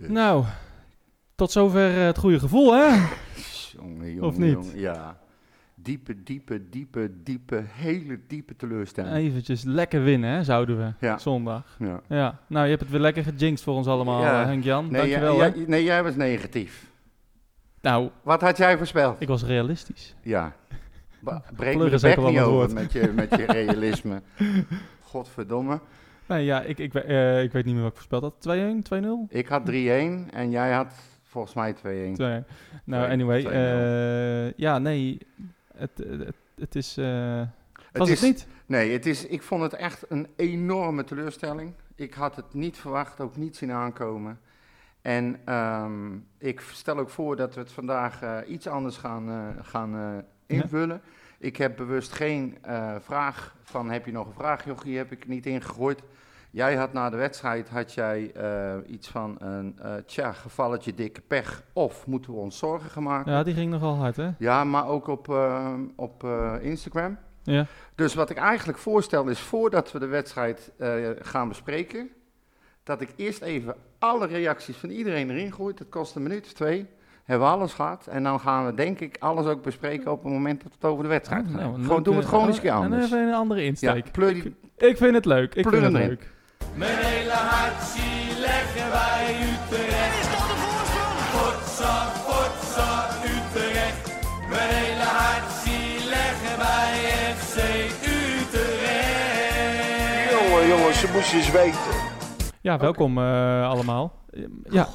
Dus. Nou, tot zover eh, het goede gevoel, hè? Jongen, jongen, Of niet? jongen, ja. Diepe, diepe, diepe, diepe, hele diepe teleurstelling. Eventjes lekker winnen, hè, zouden we. Ja. Zondag. Ja. Ja, nou, je hebt het weer lekker gejinxed voor ons allemaal, Ja. eh, Henk-Jan. Nee, Dankjewel, jij, nee, jij was negatief. Nou, Wat had jij voorspeld? ik was realistisch. Ja. Breek me de bek niet over met je, met je realisme. Godverdomme. Nee, ja, ik, ik, eh, ik weet niet meer wat ik voorspeld had. 2-1, 2-0? Ik had 3-1 en jij had volgens mij 2-1. 2 Nou, anyway. 2-0. eh, ja, nee. Het, het, het is... eh was is, het niet? Nee, het is, ik vond het echt een enorme teleurstelling. Ik had het niet verwacht, ook niet zien aankomen. En ehm, ik stel ook voor dat we het vandaag eh, iets anders gaan, eh, gaan eh, invullen. Ik heb bewust geen eh, vraag van heb je nog een vraag, Jochie, heb ik niet ingegooid. Jij had na de wedstrijd had jij eh, iets van een eh tja, gevalletje dikke pech of moeten we ons zorgen gaan maken. Ja, die ging nogal hard, hè? Ja, maar ook op, op Instagram. Ja. Dus wat ik eigenlijk voorstel is, voordat we de wedstrijd gaan bespreken, dat ik eerst even alle reacties van iedereen erin gooi. Dat kost een minuut of twee. Hebben we alles gehad. En dan gaan we denk ik alles ook bespreken op het moment dat we het over de wedstrijd gaan. Nou, gewoon doen we het gewoon eens een keer oh, En anders. even een andere Ja, insteek. pleur die, Ik vind het leuk. Ik vind het erin. leuk. Mijn hele hartje leggen wij Utrecht. Is dat de voorsprong? Potsa, potsa, Utrecht. Mijn hele hartje leggen wij FC Utrecht. Jongen, jongens, ze moesten eens weten. Ja, welkom eh, allemaal. Ja.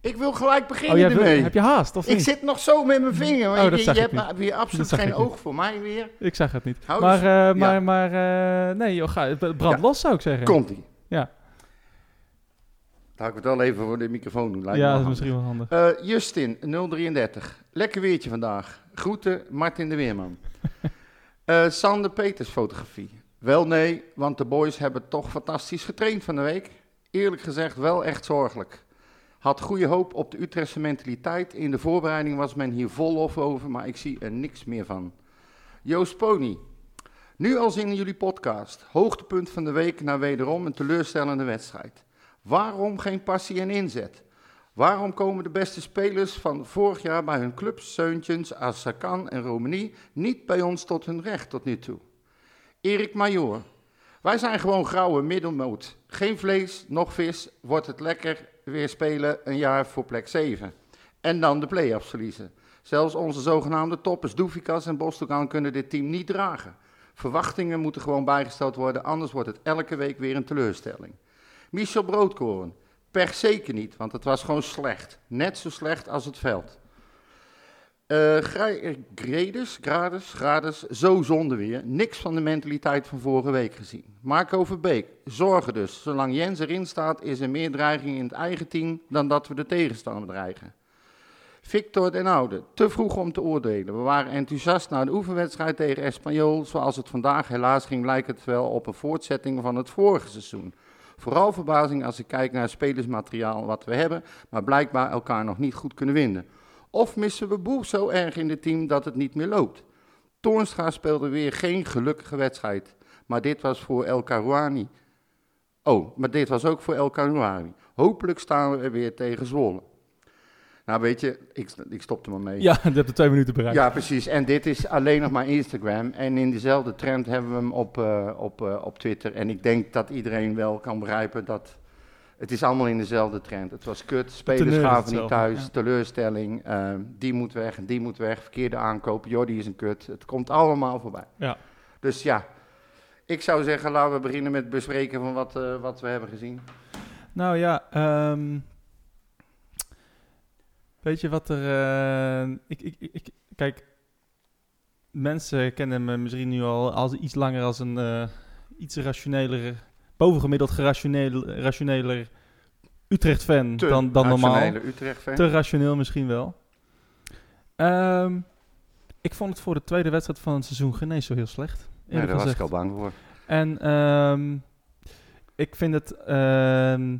Ik wil gelijk Oh, beginnen wil- ermee. heb je haast, of ik niet? zit nog zo met mijn vinger. Oh, je, dat je, zag ik hebt weer absoluut geen ik niet. oog voor mij weer. Ik zag het niet. Hou maar eh, maar, ja. maar eh, nee, joh, ga, brand Ja. los zou ik zeggen. Komt-ie. Ja. Laat ik het wel even voor de microfoon doen. lijkt ja, dat is misschien wel handig. Eh, Justin, 033. Lekker weertje vandaag. Groeten, Martin de Weerman. Sander Peters fotografie. Wel nee, want de boys hebben toch fantastisch getraind van de week. Eerlijk gezegd wel echt zorgelijk. Had goede hoop op de Utrechtse mentaliteit. In de voorbereiding was men hier vol lof over, maar ik zie er niks meer van. Joost Pony. Nu als in jullie podcast. Hoogtepunt van de week na wederom een teleurstellende wedstrijd. Waarom geen passie en inzet? Waarom komen de beste spelers van vorig jaar bij hun clubs, Seuntjens, Asakan en Romani, niet bij ons tot hun recht tot nu toe? Erik Major. Wij zijn gewoon grauwe middelmoot. Geen vlees, nog vis, wordt het lekker weer spelen een jaar voor plek 7. En dan de play-offs verliezen. Zelfs onze zogenaamde toppers Doefikas en Bostogan kunnen dit team niet dragen. Verwachtingen moeten gewoon bijgesteld worden, anders wordt het elke week weer een teleurstelling. Michel Broodkoren. Per zeker niet, want het was gewoon slecht. Net zo slecht als het veld. Eh Grij- Gredes, Grades, Grades, zo zonde weer. Niks van de mentaliteit van vorige week gezien. Marco Verbeek, zorgen dus. Zolang Jens erin staat, is er meer dreiging in het eigen team dan dat we de tegenstander bedreigen. Victor den Oude, te vroeg om te oordelen. We waren enthousiast na de oefenwedstrijd tegen Espanyol. Zoals het vandaag helaas ging, lijkt het wel op een voortzetting van het vorige seizoen. Vooral verbazing als ik kijk naar het spelersmateriaal wat we hebben, maar blijkbaar elkaar nog niet goed kunnen vinden. Of missen we Boer zo erg in het team dat het niet meer loopt? Toornstra speelde weer geen gelukkige wedstrijd, maar dit was voor El Karouani. Oh, maar dit was ook voor El Karouani. Hopelijk staan we er weer tegen Zwolle. Nou weet je, ik, ik stop er maar mee. Ja, je hebt de twee minuten bereikt. Ja, precies. En dit is alleen nog maar Instagram. En in dezelfde trend hebben we hem op, eh, op, eh, op Twitter. En ik denk dat iedereen wel kan begrijpen dat het is allemaal in dezelfde trend. Het was kut, spelers gaven niet thuis, ja. teleurstelling, eh, die moet weg en die moet weg, verkeerde aankoop, Jordi is een kut. Het komt allemaal voorbij. Ja. Dus ja, ik zou zeggen laten we beginnen met bespreken van wat, eh, wat we hebben gezien. Nou ja, ehm, weet je wat er... eh, ik, ik, ik, ik- kijk, mensen kennen me misschien nu al als iets langer als een eh, iets rationeler, bovengemiddeld gerationeel, rationeler Utrecht-fan dan, dan normaal. Utrecht-fan. Te rationeel misschien wel. Ehm, ik vond het voor de tweede wedstrijd van het seizoen geen zo heel slecht. Nee, daar was ik al bang voor. En ehm, ik vind het. ehm,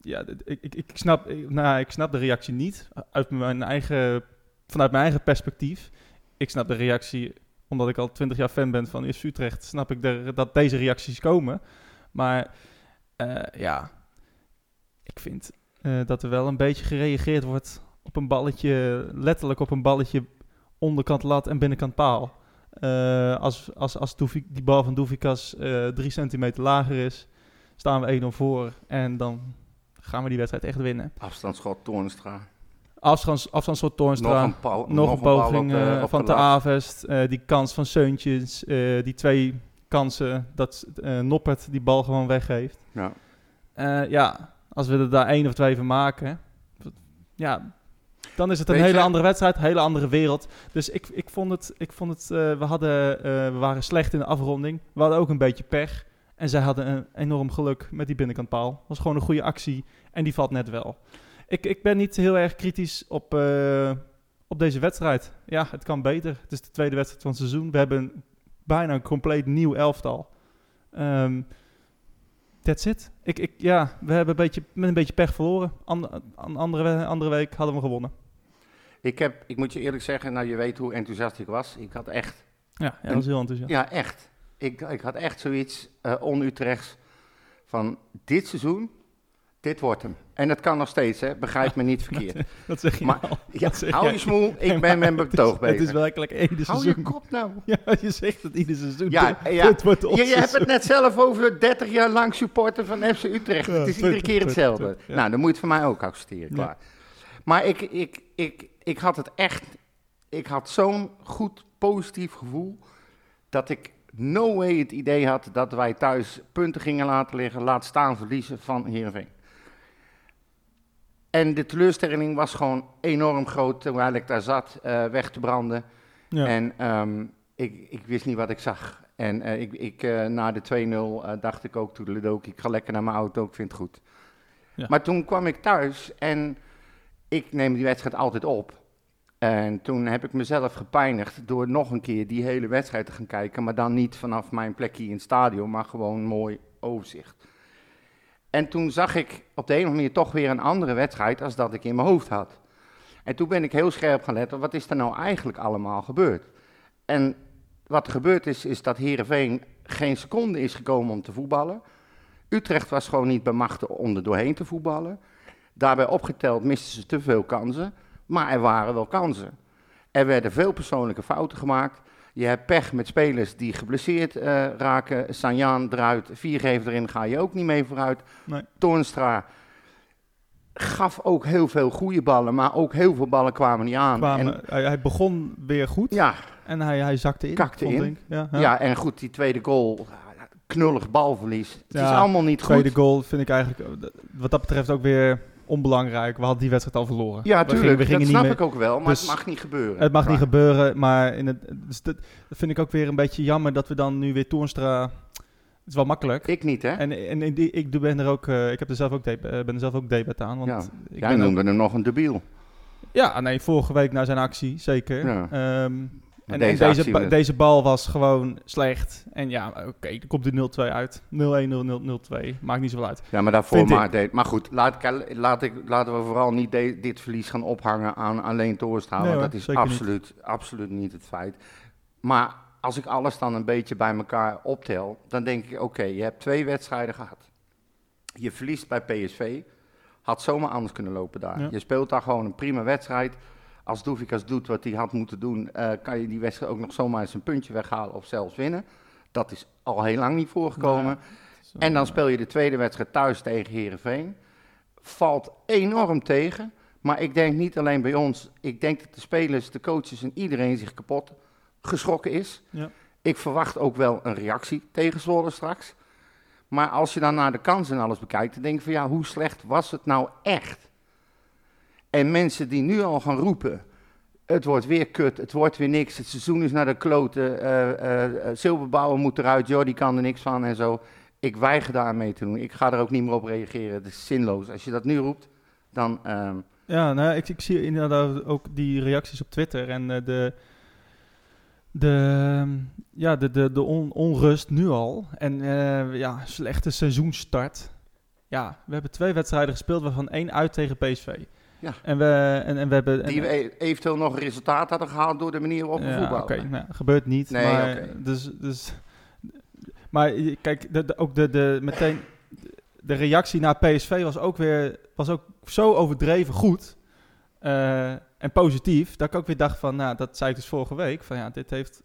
ja, ik, ik, ik, snap, ik- nou, ik snap de reactie niet. Uit mijn eigen, vanuit mijn eigen perspectief. Ik snap de reactie, omdat ik al twintig jaar fan ben van FC Utrecht, snap ik de, dat deze reacties komen. Maar eh, ja, ik vind. eh, dat er wel een beetje gereageerd wordt op een balletje, letterlijk op een balletje onderkant lat en binnenkant paal. Eh, als als, als die bal van Doefikas eh drie centimeter lager is, staan we 1-0 voor en dan gaan we die wedstrijd echt winnen. Afstandsschot Toornstra. Afstands, afstandsschot Toornstra. Nog een, Nog poging op de- op van de. Avest. die kans van Seuntjes. die twee kansen dat eh Noppert die bal gewoon weggeeft. Ja. Eh, ja, als we er daar één of twee van maken. Ja, dan is het een Weet hele je- andere wedstrijd. Een hele andere wereld. Dus ik, ik vond het... Ik vond het eh, we, hadden, we waren slecht in de afronding. We hadden ook een beetje pech. En zij hadden een enorm geluk met die binnenkantpaal. was gewoon een goede actie. En die valt net wel. Ik, ik ben niet heel erg kritisch op, op deze wedstrijd. Ja, het kan beter. Het is de tweede wedstrijd van het seizoen. We hebben bijna een compleet nieuw elftal. Ehm that's it. Ik, ik, ja, we hebben een beetje, met een beetje pech verloren. An, an- andere, andere week hadden we gewonnen. Ik, heb, ik moet je eerlijk zeggen, nou je weet hoe enthousiast ik was. Ik had echt, Ja, was heel enthousiast. ja echt. Ik, ik had echt zoiets uh, on-Utrechts van dit seizoen, dit wordt hem. En dat kan nog steeds, hè? begrijp me niet verkeerd. Dat zeg je Maar-. Ja, Dat zeg hou je smoel, ik ben mijn betoog bezig. Het is werkelijk ieder Hou je seizoen. kop nou. Ja, je zegt het ieder seizoen. Ja, Dit- ja. dit wordt ons Je, je hebt het net zelf over 30 jaar lang supporter van FC Utrecht. Ja, het is iedere 20, keer hetzelfde. 20, ja. Nou, dan moet je het voor mij ook accepteren, klaar. Maar ik, ik, ik, ik had het echt... Ik had zo'n goed positief gevoel... dat ik no way het idee had dat wij thuis punten gingen laten liggen... laat staan verliezen van Heerenveen. En de teleurstelling was gewoon enorm groot... terwijl ik daar zat eh, weg te branden... Ja. En ehm, ik, ik wist niet wat ik zag. En eh, ik, ik, eh, na de 2-0 eh, dacht ik ook, toedeledokie, ik ga lekker naar mijn auto, ik vind het goed. Ja. Maar toen kwam ik thuis en ik neem die wedstrijd altijd op. En toen heb ik mezelf gepijnigd door nog een keer die hele wedstrijd te gaan kijken. Maar dan niet vanaf mijn plekje in het stadion, maar gewoon mooi overzicht. En toen zag ik op de een of andere manier toch weer een andere wedstrijd als dat ik in mijn hoofd had. En toen ben ik heel scherp gaan letten, wat is er nou eigenlijk allemaal gebeurd? En wat er gebeurd is, is dat Heerenveen geen seconde is gekomen om te voetballen. Utrecht was gewoon niet bemachtigd om er doorheen te voetballen. Daarbij opgeteld misten ze te veel kansen, maar er waren wel kansen. Er werden veel persoonlijke fouten gemaakt. Je hebt pech met spelers die geblesseerd eh, raken. Sanjaan eruit, Viergever erin, ga je ook niet mee vooruit. Nee. Toornstra gaf ook heel veel goede ballen, maar ook heel veel ballen kwamen niet aan. Kwamen, En, hij, hij begon weer goed ja, en hij, hij zakte in. Kakte in. Ja, ja. ja. en goed, die tweede goal, knullig balverlies. Het is allemaal niet goed. Tweede goal vind ik eigenlijk wat dat betreft ook weer onbelangrijk. We hadden die wedstrijd al verloren. Ja, We tuurlijk, gingen- we gingen dat snap ik ook wel, maar Dus het mag niet gebeuren. Het mag niet gebeuren, maar in het, dus dat, vind ik ook weer een beetje jammer dat we dan nu weer Toornstra... Het is wel makkelijk. Ik niet, hè? En, en, en die- ik ben er ook, eh, ik heb er zelf ook, deb- eh, ben er zelf ook debat aan. Want Ja. ik Jij ben ook- noemde hem nog een debiel. ja, nee, vorige week na zijn actie, zeker. Ja. Ehm, En en deze deze, ba- deze bal was gewoon slecht. En ja, oké, er komt de 0-2 uit. 0-1, 0-0, 0-2. Maakt niet zoveel uit. Ja, maar daarvoor maar deed. Maar goed, laat, ik- laat ik, laten we vooral niet de- dit verlies gaan ophangen aan alleen Toornstra. Nee dat is zeker niet. absoluut, absoluut niet het feit. Maar als ik alles dan een beetje bij elkaar optel, dan denk ik, oké, je hebt twee wedstrijden gehad. Je verliest bij PSV, had zomaar anders kunnen lopen daar. Ja. Je speelt daar gewoon een prima wedstrijd. Als Doevikas doet wat hij had moeten doen, eh, kan je die wedstrijd ook nog zomaar eens een puntje weghalen of zelfs winnen. Dat is al heel lang niet voorgekomen. En dan speel je de tweede wedstrijd thuis tegen Herenveen. Valt enorm tegen. Maar ik denk niet alleen bij ons. Ik denk dat de spelers, de coaches en iedereen zich kapot geschrokken is. Ja. Ik verwacht ook wel een reactie tegen Zwolle straks. Maar als je dan naar de kansen en alles bekijkt, dan denk ik van ja, hoe slecht was het nou echt? En mensen die nu al gaan roepen, het wordt weer kut, het wordt weer niks, het seizoen is naar de kloten, eh, eh, Silberbouwer moet eruit, Jordi kan er niks van en zo. Ik weiger daar aan mee te doen. Ik ga er ook niet meer op reageren. Het is zinloos. Als je dat nu roept, dan... ehm, Ja, nou, ik, ik zie inderdaad ook die reacties op Twitter en de, de, ja, de, de, de on- onrust nu al. En ja, slechte seizoenstart. Ja, we hebben twee wedstrijden gespeeld, waarvan één uit tegen PSV. Ja. En we, en, en we hebben... die en, we e- eventueel nog resultaat hadden gehaald door de manier waarop we ja, voetballen. Oké, nou, gebeurt niet. Nee, maar, dus, dus, maar kijk, de, de- ook de, de, meteen de reactie naar PSV was ook weer was ook zo overdreven goed eh, en positief. Dat ik ook weer dacht van, nou, dat zei ik dus vorige week. Van ja, dit heeft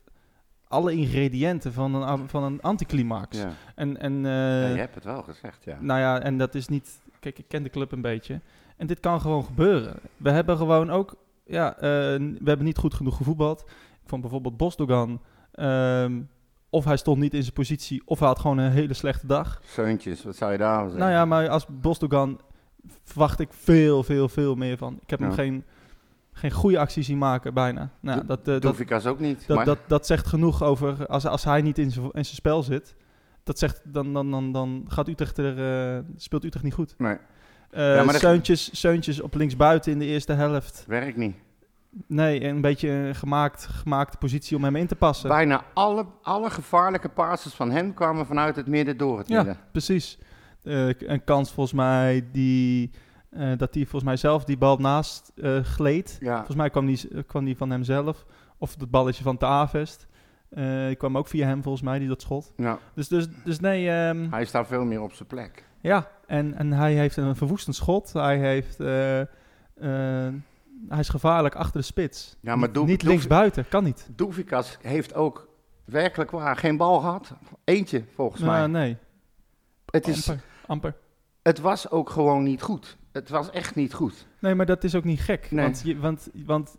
alle ingrediënten van een, van een anticlimax. Ja. En, en, eh, Ja, je hebt het wel gezegd, ja. nou ja, en dat is niet. Kijk, ik ken de club een beetje. En dit kan gewoon gebeuren. We hebben gewoon ook. Ja, eh, we hebben niet goed genoeg gevoetbald. Ik vond bijvoorbeeld Bosdogan. ehm, of hij stond niet in zijn positie, of hij had gewoon een hele slechte dag. Zeuntjes, wat zou je daar zeggen? Nou ja, maar als Bosdogan verwacht ik veel, veel, veel meer van. Ik heb hem geen, geen goede actie zien maken, bijna. Nou, Do- dat, dat, Doefikas ook niet. dat, maar, dat, dat zegt genoeg over als, als hij niet in zijn in zijn spel zit. Dat zegt, dan, dan, dan, dan gaat Utrecht er, eh, speelt Utrecht niet goed. nee, Eh Ja, maar dat- Seuntjes, Seuntjes op linksbuiten in de eerste helft. werkt niet. Nee, een beetje een gemaakt, gemaakte positie om hem in te passen. Bijna alle, alle gevaarlijke passes van hem kwamen vanuit het midden door het Ja. midden. Precies. Eh, een kans volgens mij die, eh, dat hij volgens mij zelf die bal naast gleed. Ja. Volgens mij kwam die, kwam die van hemzelf. Of het balletje van Tavest. Die kwam ook via hem volgens mij, die dat schot. ja, Dus, dus, dus nee, ehm, hij staat veel meer op zijn plek. ja. En, en hij heeft een verwoestend schot. Hij heeft... eh, eh, hij is gevaarlijk achter de spits. Ja, maar niet, Doe- niet Doe- linksbuiten, kan niet. Doefikas heeft ook werkelijk waar geen bal gehad. Eentje, volgens mij. Nou, nee, Het, is, amper, amper. het was ook gewoon niet goed. Het was echt niet goed. Nee, maar dat is ook niet gek. Nee. Want, je, want, want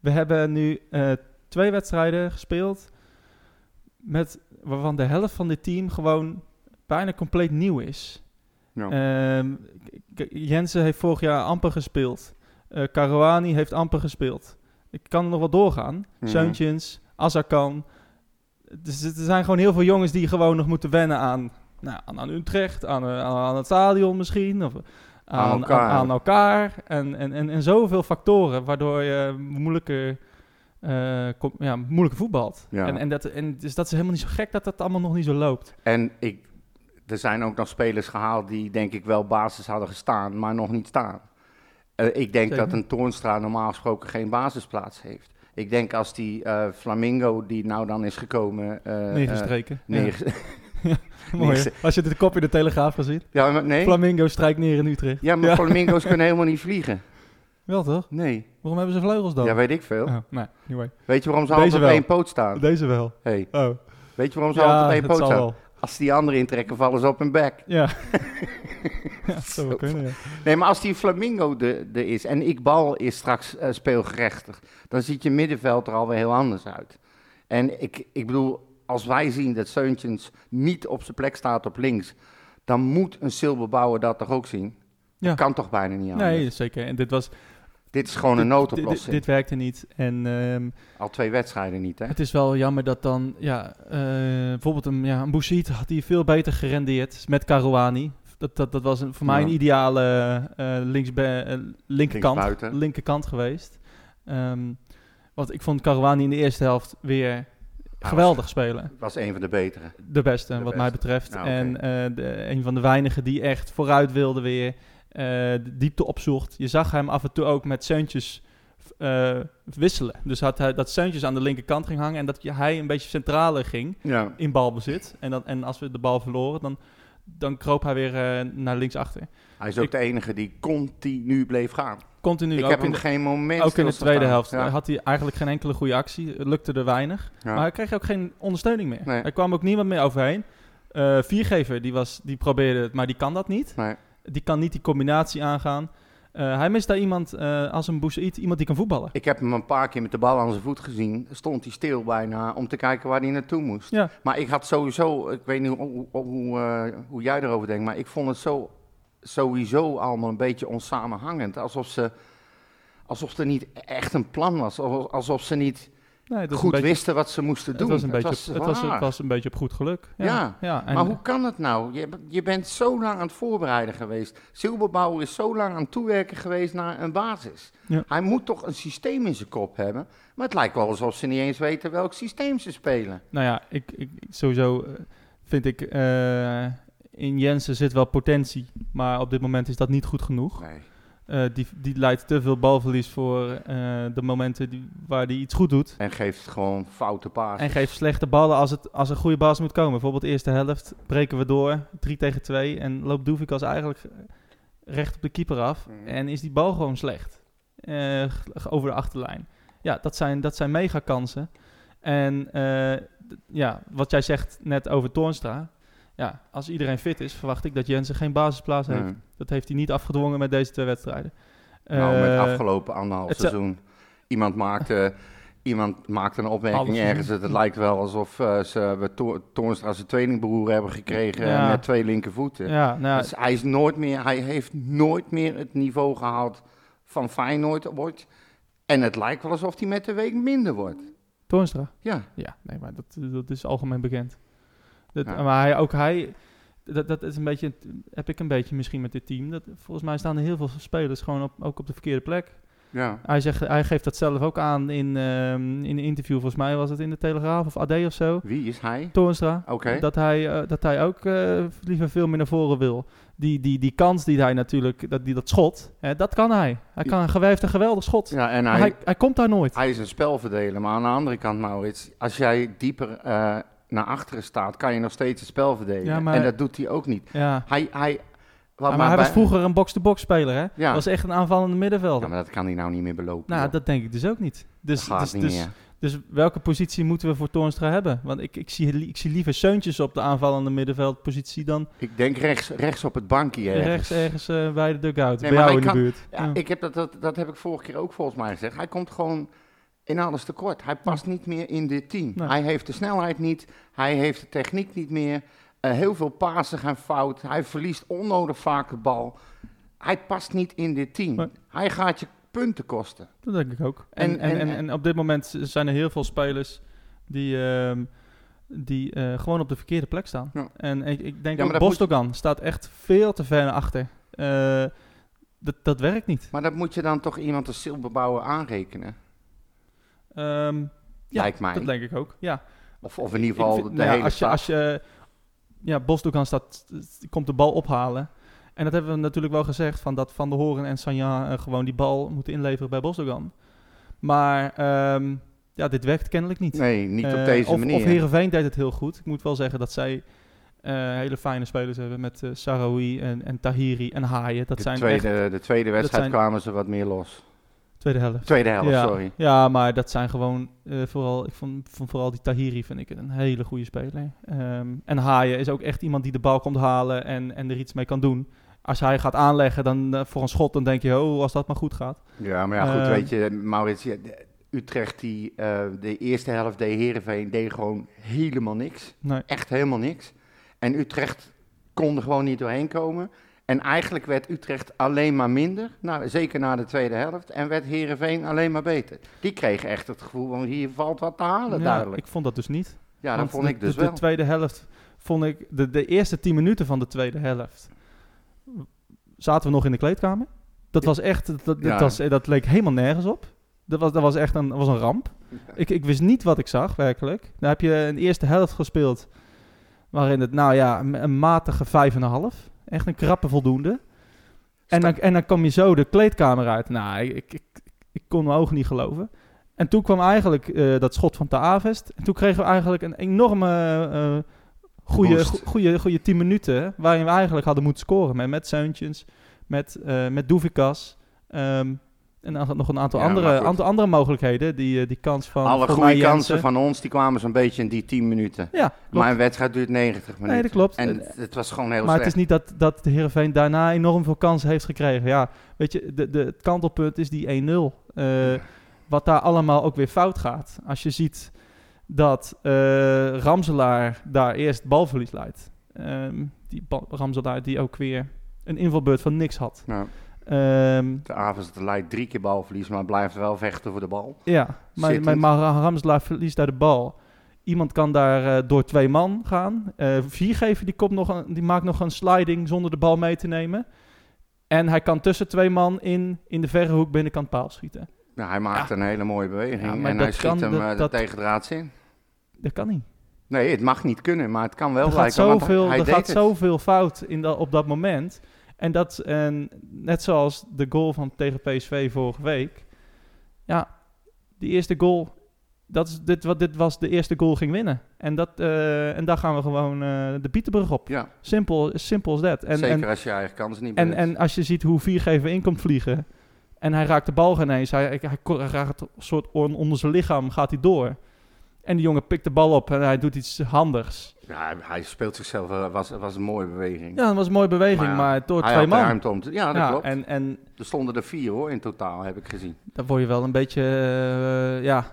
we hebben nu eh, twee wedstrijden gespeeld. Met, waarvan de helft van dit team gewoon bijna compleet nieuw is. Ja. Ehm, Jensen heeft vorig jaar amper gespeeld. Eh Caruani heeft amper gespeeld. Ik kan er nog wel doorgaan. Mhm. Seuntjens, Azarkan. Dus er zijn gewoon heel veel jongens die gewoon nog moeten wennen aan, nou, aan, aan Utrecht, aan, eh, aan, aan het stadion misschien. Of aan, aan elkaar. Aan, elkaar. En, en, en, en zoveel factoren waardoor je moeilijker, eh, kom- ja, moeilijker voetbalt. Ja. En, en, dat, en dus dat is helemaal niet zo gek dat dat allemaal nog niet zo loopt. En ik, er zijn ook nog spelers gehaald die denk ik wel basis hadden gestaan, maar nog niet staan. Eh, ik denk Zeker. dat een Toornstra normaal gesproken geen basisplaats heeft. Ik denk als die eh, Flamingo, die nou dan is gekomen... Negen streken. negen- Ja. Mooi, hè? negen- Als je de kop in de Telegraaf gaat zien. ja, maar nee. Flamingo strijkt neer in Utrecht. Ja, maar Flamingo's kunnen helemaal niet vliegen. Wel toch? Nee. Waarom hebben ze vleugels dan? Ja, weet ik veel. Oh, nee, anyway. Weet je waarom ze Deze altijd op één poot staan? Deze wel. Hey, Oh. weet je waarom ze altijd op één poot staan? wel. Als die andere intrekken, vallen ze op hun bek. Ja. ja, dat zou wel kunnen, ja. Nee, maar als die Flamingo er is en Iqbal is straks eh, speelgerechtig, dan ziet je middenveld er alweer heel anders uit. En ik, ik bedoel, als wij zien dat Seuntjens niet op zijn plek staat op links, dan moet een Silberbouwer dat toch ook zien? Ja. Dat kan toch bijna niet anders? Nee, zeker. En dit was... Dit is gewoon dit, een dit, noodoplossing. dit werkte niet. En ehm, Al twee wedstrijden niet, hè? het is wel jammer dat dan... Ja, eh, bijvoorbeeld een, ja, een Bouchid had hij veel beter gerendeerd met Caruani. Dat, dat, dat was een, voor mij Ja. een ideale eh linksbe- eh, linkerkant, linkerkant geweest. Ehm, want ik vond Caruani in de eerste helft weer was- geweldig spelen. was een van de betere. De beste, De wat mij betreft. Nou. En de, een van de weinigen die echt vooruit wilde weer. Eh, de diepte opzocht. Je zag hem af en toe ook met Seuntjes eh, wisselen. Dus had hij, dat Seuntjes aan de linkerkant ging hangen. En dat hij een beetje centraler ging Ja. in balbezit. En, dan, en als we de bal verloren, dan, dan kroop hij weer eh, naar linksachter. Hij is ook Ik- de enige die continu bleef gaan. Continu ik heb in hem de, geen moment ook in de tweede helft Ja. had hij eigenlijk geen enkele goede actie. Het lukte er weinig. Ja. Maar hij kreeg ook geen ondersteuning meer. Nee. Er kwam ook niemand meer overheen. Eh viergever, die, was, die probeerde het, maar die kan dat niet. Nee. Die kan niet die combinatie aangaan. Eh, hij mist daar iemand eh, als een Boussaïd, iemand die kan voetballen. Ik heb hem een paar keer met de bal aan zijn voet gezien. Stond hij stil bijna om te kijken waar hij naartoe moest. Ja. Maar ik had sowieso, ik weet niet hoe, hoe, eh, hoe jij erover denkt, maar ik vond het zo, sowieso allemaal een beetje onsamenhangend. Alsof, ze, alsof er niet echt een plan was. Alsof, alsof ze niet Nee, goed een beetje, wisten wat ze moesten doen. het was een beetje, was het was, het raar. was een beetje op goed geluk. Ja, Ja, ja en, maar hoe kan het nou? Je, je bent zo lang aan het voorbereiden geweest. Silberbouwer is zo lang aan het toewerken geweest naar een basis. Ja. Hij moet toch een systeem in zijn kop hebben. Maar het lijkt wel alsof ze niet eens weten welk systeem ze spelen. Nou ja, ik, ik, sowieso eh, vind ik eh, in Jensen zit wel potentie, maar op dit moment is dat niet goed genoeg. Nee. Eh, die, die leidt te veel balverlies voor eh, de momenten die, waar hij iets goed doet. En geeft gewoon foute paas. En geeft slechte ballen als, het, als er goede bas moet komen. Bijvoorbeeld de eerste helft breken we door, 3 tegen 2. En loopt Doevikas eigenlijk recht op de keeper af. Mhm. En is die bal gewoon slecht. eh, over de achterlijn. Ja, dat zijn, dat zijn mega kansen. En ja, wat jij zegt net over Toornstra. Ja, als iedereen fit is, verwacht ik dat Jensen geen basisplaats heeft. Nee. Dat heeft hij niet afgedwongen met deze twee wedstrijden. Nou, met Eh, afgelopen anderhalf seizoen. Iemand maakte, iemand maakte een opmerking ergens. Het lijkt wel alsof eh, ze bij To- Toornstra zijn tweelingbroer hebben gekregen Ja. met twee linkervoeten. ja, nou, Dus hij, is nooit meer, hij heeft nooit meer het niveau gehaald van Feyenoord wordt. En het lijkt wel alsof hij met de week minder wordt. Toornstra. Ja, Ja, nee, maar dat, dat is algemeen bekend. Dat, Ja. Maar hij, ook hij, dat, dat is een beetje, heb ik een beetje misschien met dit team. Dat, volgens mij staan er heel veel spelers gewoon op, ook op de verkeerde plek. ja. Hij, zegt, hij geeft dat zelf ook aan in, ehm, in een interview, volgens mij was het in de Telegraaf of AD of zo. Wie is hij? Toornstra. Oké. Dat, hij, eh, dat hij ook eh, liever veel meer naar voren wil. Die, die, die kans die hij natuurlijk, dat, die, dat schot, hè, dat kan hij. Hij, kan, hij heeft een geweldig schot. Ja, en hij, hij komt daar nooit. hij is een spelverdeler. Maar aan de andere kant, Maurits, als jij dieper eh, naar achteren staat, kan je nog steeds het spel verdelen. Ja, maar- En dat doet hij ook niet. ja. Hij, hij, wat maar hij was vroeger een box-to-box speler, hè? Ja. Was echt een aanvallende middenvelder. Ja, maar dat kan hij nou niet meer belopen. nou, joh. dat denk ik dus ook niet. Dus, dat gaat dus, niet dus, meer. dus welke positie moeten we voor Toornstra hebben? Want ik, ik, zie, ik zie liever Seuntjes op de aanvallende middenveldpositie dan Ik denk rechts, rechts op het bankje ergens. rechts ergens eh, bij de dugout. Nee, bij maar jou in hij de buurt. Ja, Ja. Ik heb dat, dat, dat heb ik vorige keer ook volgens mij gezegd. Hij komt gewoon in alles tekort. Hij past niet meer in dit team. Nee. Hij heeft de snelheid niet. Hij heeft de techniek niet meer. Eh, heel veel pasen gaan fout. Hij verliest onnodig vaak de bal. Hij past niet in dit team. Nee. Hij gaat je punten kosten. Dat denk ik ook. En, En- en, op dit moment zijn er heel veel spelers die, ehm, die eh, gewoon op de verkeerde plek staan. Ja. En ik, ik denk Ja, dat Bostogan staat echt veel te ver naar achter. Eh, dat, dat werkt niet. Maar dat moet je dan toch iemand als Silberbouwer aanrekenen. Ehm, ja, mij. dat denk ik ook. Ja. Of, of in ieder geval vind- de nou hele als je, als je, ja, Bosdogan staat, komt de bal ophalen. En dat hebben we natuurlijk wel gezegd, van dat Van der Horen en Sanja eh, gewoon die bal moeten inleveren bij Bosdogan. Maar ehm, ja, dit werkt kennelijk niet. Nee, niet op Eh, deze of, manier. Of Heerenveen deed het heel goed. Ik moet wel zeggen dat zij eh, hele fijne spelers hebben met eh Sarawi en, en Tahiri en Haaien. Dat de, zijn tweede, echt de tweede wedstrijd zijn- kwamen ze wat meer los. Tweede helft. Tweede helft, ja, sorry. Ja, maar dat zijn gewoon eh, vooral, ik vond, vond vooral die Tahiri vind ik een hele goede speler. Ehm, en Haaien is ook echt iemand die de bal komt halen en, en er iets mee kan doen. Als hij gaat aanleggen dan, eh, voor een schot, dan denk je, oh, als dat maar goed gaat. Ja, maar ja, goed, Eh, weet je, Maurits, de- Utrecht, die, eh, de eerste helft deed Heerenveen, deed gewoon helemaal niks. Nee. Echt helemaal niks. En Utrecht kon er gewoon niet doorheen komen. En eigenlijk werd Utrecht alleen maar minder, nou, zeker na de tweede helft. En werd Heerenveen alleen maar beter. Die kregen echt het gevoel van hier valt wat te halen, Ja, duidelijk. ik vond dat dus niet. ja, dat Want vond de, ik dus de, wel. De tweede helft vond ik, de, de eerste tien minuten van de tweede helft, zaten we nog in de kleedkamer. Dat was echt, dat, dat, Ja. was, dat leek helemaal nergens op. Dat was, dat was echt een, was een ramp. Ik, ik wist niet wat ik zag, werkelijk. Dan heb je een eerste helft gespeeld, waarin het, nou ja, een, een matige 5,5. Echt een krappe voldoende. En dan, en dan kom je zo de kleedkamer uit. Nou, ik, ik, ik, ik kon mijn ogen niet geloven. En toen kwam eigenlijk eh, dat schot van Te Avest. En toen kregen we eigenlijk een enorme eh goede, goede, goede 10 minuten. Waarin we eigenlijk hadden moeten scoren. Met, met Seuntjens, met, eh met Doevikas. ehm, en dan nog een aantal, Ja, maar andere, aantal andere mogelijkheden. Die, eh, die kans van Alle goede kansen van ons, die kwamen zo'n beetje in die 10 minuten. Ja, klopt. Maar een wedstrijd duurt 90 minuten. nee, dat klopt. En het was gewoon heel maar het slecht. is niet dat, dat de Heerenveen daarna enorm veel kansen heeft gekregen. Ja, weet je, de, de, het kantelpunt is die 1-0. Eh, wat daar allemaal ook weer fout gaat. Als je ziet dat eh, Ramselaar daar eerst balverlies leidt. Ehm, die Ramselaar die ook weer een invalbeurt van niks had. Nou, Ehm, de avond leidt drie keer balverlies, maar blijft wel vechten voor de bal. ja, maar, maar, maar Ramselaar verliest daar de bal. Iemand kan daar eh, door twee man gaan. Eh Viergever die, komt nog een, die maakt nog een sliding zonder de bal mee te nemen. En hij kan tussen twee man in, in de verre hoek binnenkant paal schieten. Nou, hij maakt een hele mooie beweging Ja, en hij schiet hem dat- eh, de tegendraads in. Dat kan niet. Nee, het mag niet kunnen, maar het kan wel er gaat, zoveel, hij er gaat zoveel fout in dat, op dat moment. En dat, en net zoals de goal van tegen PSV vorige week. Ja, die eerste goal, dat is dit, wat dit was de eerste goal ging winnen. En, dat, eh, en daar gaan we gewoon eh, de Bietenbrug op. Ja, Simpel, simpel als dat. En, zeker en, als je eigen kansen niet en, benut. en als je ziet hoe Viergever in komt vliegen. En hij raakt de bal ineens. Hij, hij, hij raakt een soort on- onder zijn lichaam, gaat hij door. En die jongen pikt de bal op en hij doet iets handigs. Ja, hij- speelt zichzelf, eh, was, was een mooie beweging. Ja, dat was een mooie beweging, ja, maar, door twee man. ruimte om te... Ja, dat ja, klopt. En, en Er stonden er vier hoor, in totaal, heb ik gezien. daar word je wel een beetje uh, ja,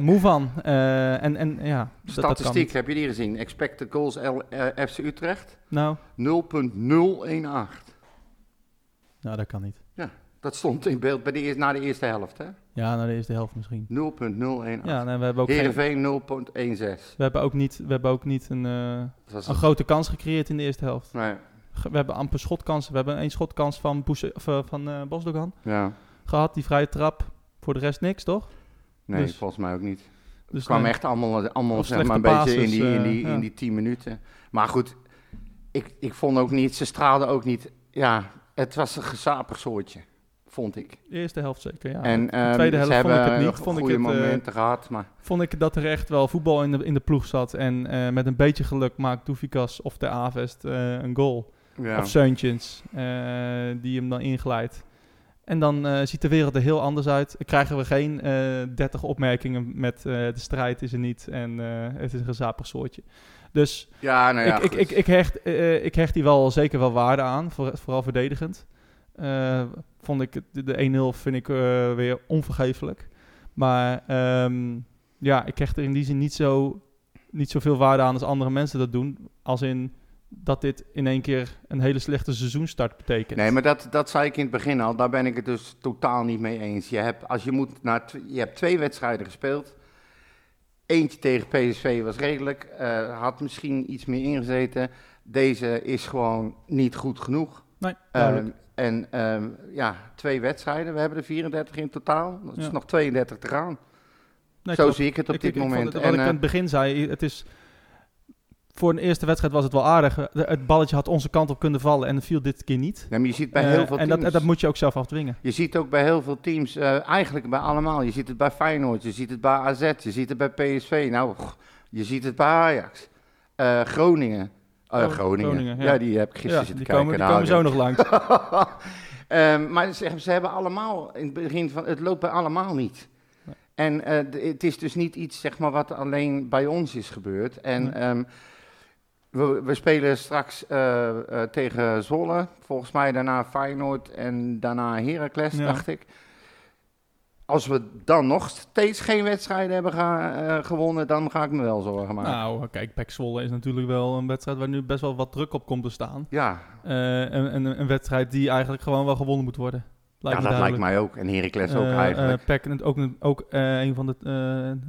moe van. Uh, en, en ja, dat- dat kan Statistiek, heb je die gezien? Expected goals L, eh, FC Utrecht? Nou, 0.018. nou, dat kan niet. Dat stond in beeld bij de eerste, na de eerste helft, hè? Ja, nou, de eerste helft misschien. 0.018. Ja, nee, we hebben ook geen, Heerenveen 0.16. we hebben ook niet, we hebben ook niet een, eh, een grote kans gecreëerd in de eerste helft. nee, We hebben amper schotkansen. We hebben één schotkans van, Boese, of, eh, van eh, Bosdogan ja. gehad, die vrije trap. Voor de rest niks, toch? nee Dus- volgens mij ook niet. Dus Het kwam nee. echt allemaal, allemaal zeg maar, een beetje in die, in, die, eh, ja. in die 10 minuten. Maar goed, ik, ik vond ook niet, ze straalden ook niet. Ja, het was een gezapig soortje, vond ik. De eerste helft zeker, ja. en de ehm, tweede helft ze vond ik het niet. Vond ik, het, eh, momenten gehad, maar vond ik dat er echt wel voetbal in de, in de ploeg zat. En eh, met een beetje geluk maakt Doefikas of de Avest eh, een goal. ja. Of Seuntjens, die hem dan inglijdt. En dan ziet de wereld er heel anders uit. Krijgen we geen eh 30 opmerkingen met de strijd is er niet en het is een gezapig soortje. Dus ja, nou ja, ik, ik, ik, ik, hecht, ik hecht hier wel zeker wel waarde aan, voor, vooral verdedigend. Vond ik de, de 1-0 vind ik eh, weer onvergeeflijk. Maar ehm, ja, ik hecht er in die zin niet, zo, niet zoveel waarde aan als andere mensen dat doen. Als in dat dit in één keer een hele slechte seizoenstart betekent. Nee, maar dat, dat zei ik in het begin al. Daar ben ik het dus totaal niet mee eens. Je hebt, als je, moet naar je hebt twee wedstrijden gespeeld. Eentje tegen PSV was redelijk. eh, had misschien iets meer ingezeten. Deze is gewoon niet goed genoeg. Nee. Ehm, en ehm, ja, twee wedstrijden. We hebben er 34 in totaal. Dat is Ja. nog 32 te gaan. Nee, Zo klopt. zie ik het op Ik- dit ik- ik moment. het- wat En, ik eh, aan het begin zei, het is... Voor een eerste wedstrijd was het wel aardig. De- Het balletje had onze kant op kunnen vallen en het viel dit keer niet. nee, maar je ziet bij Eh, heel veel en teams... dat, dat moet je ook zelf afdwingen. Je ziet ook bij heel veel teams, eh, eigenlijk bij allemaal. Je ziet het bij Feyenoord, je ziet het bij AZ, je ziet het bij PSV. Nou, je ziet het bij Ajax. Eh, Groningen. Oh, Groningen. Groningen, ja. ja. die heb ik gisteren Ja, zitten kijken. komen, die komen zo nog langs. Ehm, maar ze, ze hebben allemaal, in het begin van, het loopt bij allemaal niet. Nee. En eh, het is dus niet iets, zeg maar, wat alleen bij ons is gebeurd. En Nee. ehm, we, we spelen straks eh, eh, tegen Zwolle, volgens mij daarna Feyenoord en daarna Heracles, Ja. dacht ik. Als we dan nog steeds geen wedstrijden hebben ga- eh, gewonnen, dan ga ik me wel zorgen maken. Nou, kijk, Pek Zwolle is natuurlijk wel een wedstrijd waar nu best wel wat druk op komt te staan. ja, Eh, een, een, een wedstrijd die eigenlijk gewoon wel gewonnen moet worden. Lijkt ja dat lijkt mij ook. En Heracles ook Eh, eigenlijk. en ook, een- ook een van de,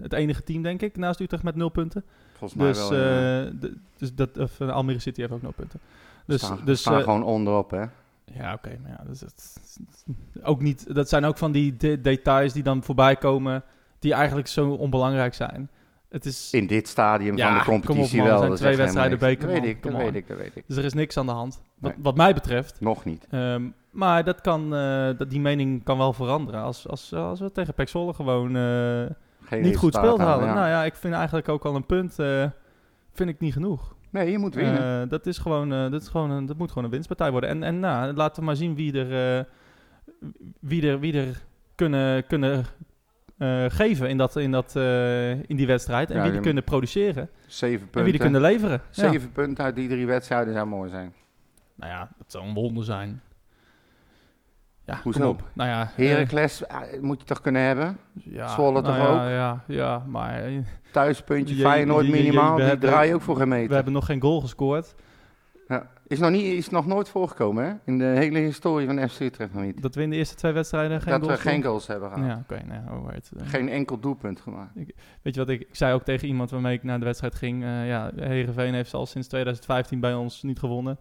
het enige team, denk ik, naast Utrecht met nul punten. volgens mij Dus, wel. ja. dus dat, of, Almere City heeft ook nul punten. Dus, staan, dus staan gewoon onderop, hè. Ja, oké, maar ja, dus het, ook niet, dat zijn ook van die de- details die dan voorbij komen, die eigenlijk zo onbelangrijk zijn. Het is, In dit stadium Ja, van de op, competitie man, er wel. zijn dat twee wedstrijden beker, Dat weet ik, dat weet ik, dat weet ik. dus er is niks aan de hand, wat, Nee. wat mij betreft. Nog niet. Ehm, maar dat kan, eh, dat, die mening kan wel veranderen als, als, als we tegen Pek Zwolle gewoon eh, niet goed speelt halen, ja. Nou ja, ik vind eigenlijk ook al een punt, eh, vind ik niet genoeg. Nee, je moet winnen. Eh, dat, is gewoon, eh, dat, is gewoon een, dat moet gewoon een winstpartij worden. En, en nou, laten we maar zien wie er, eh, wie er, wie er kunnen, kunnen eh, geven in, dat, in, dat, eh, in die wedstrijd. En Ja, wie er kunnen produceren. Zeven En punten. wie er kunnen leveren. Ja. Zeven punten uit die drie wedstrijden zou mooi zijn. Nou ja, dat zou een wonder zijn. Ja, Hoezo? op. Nou ja, eh, Heracles eh, moet je toch kunnen hebben? ja, Zwolle nou toch ja, ook? Ja, ja maar eh, Thuispuntje, Je- Feyenoord je- je- je- minimaal. die hebben- draaien ook voor gemeten. we hebben nog geen goal gescoord. Ja. Is, nog niet, is nog nooit voorgekomen, hè? In de hele historie van FC Utrecht nog niet. Dat we in de eerste twee wedstrijden geen dat we geen goals hebben gehad. Ja, oké. nou ja, oh, right. Geen enkel doelpunt gemaakt. Weet je wat, ik, ik zei ook tegen iemand waarmee ik naar de wedstrijd ging. eh ja, Heerenveen heeft al sinds 2015 bij ons niet gewonnen.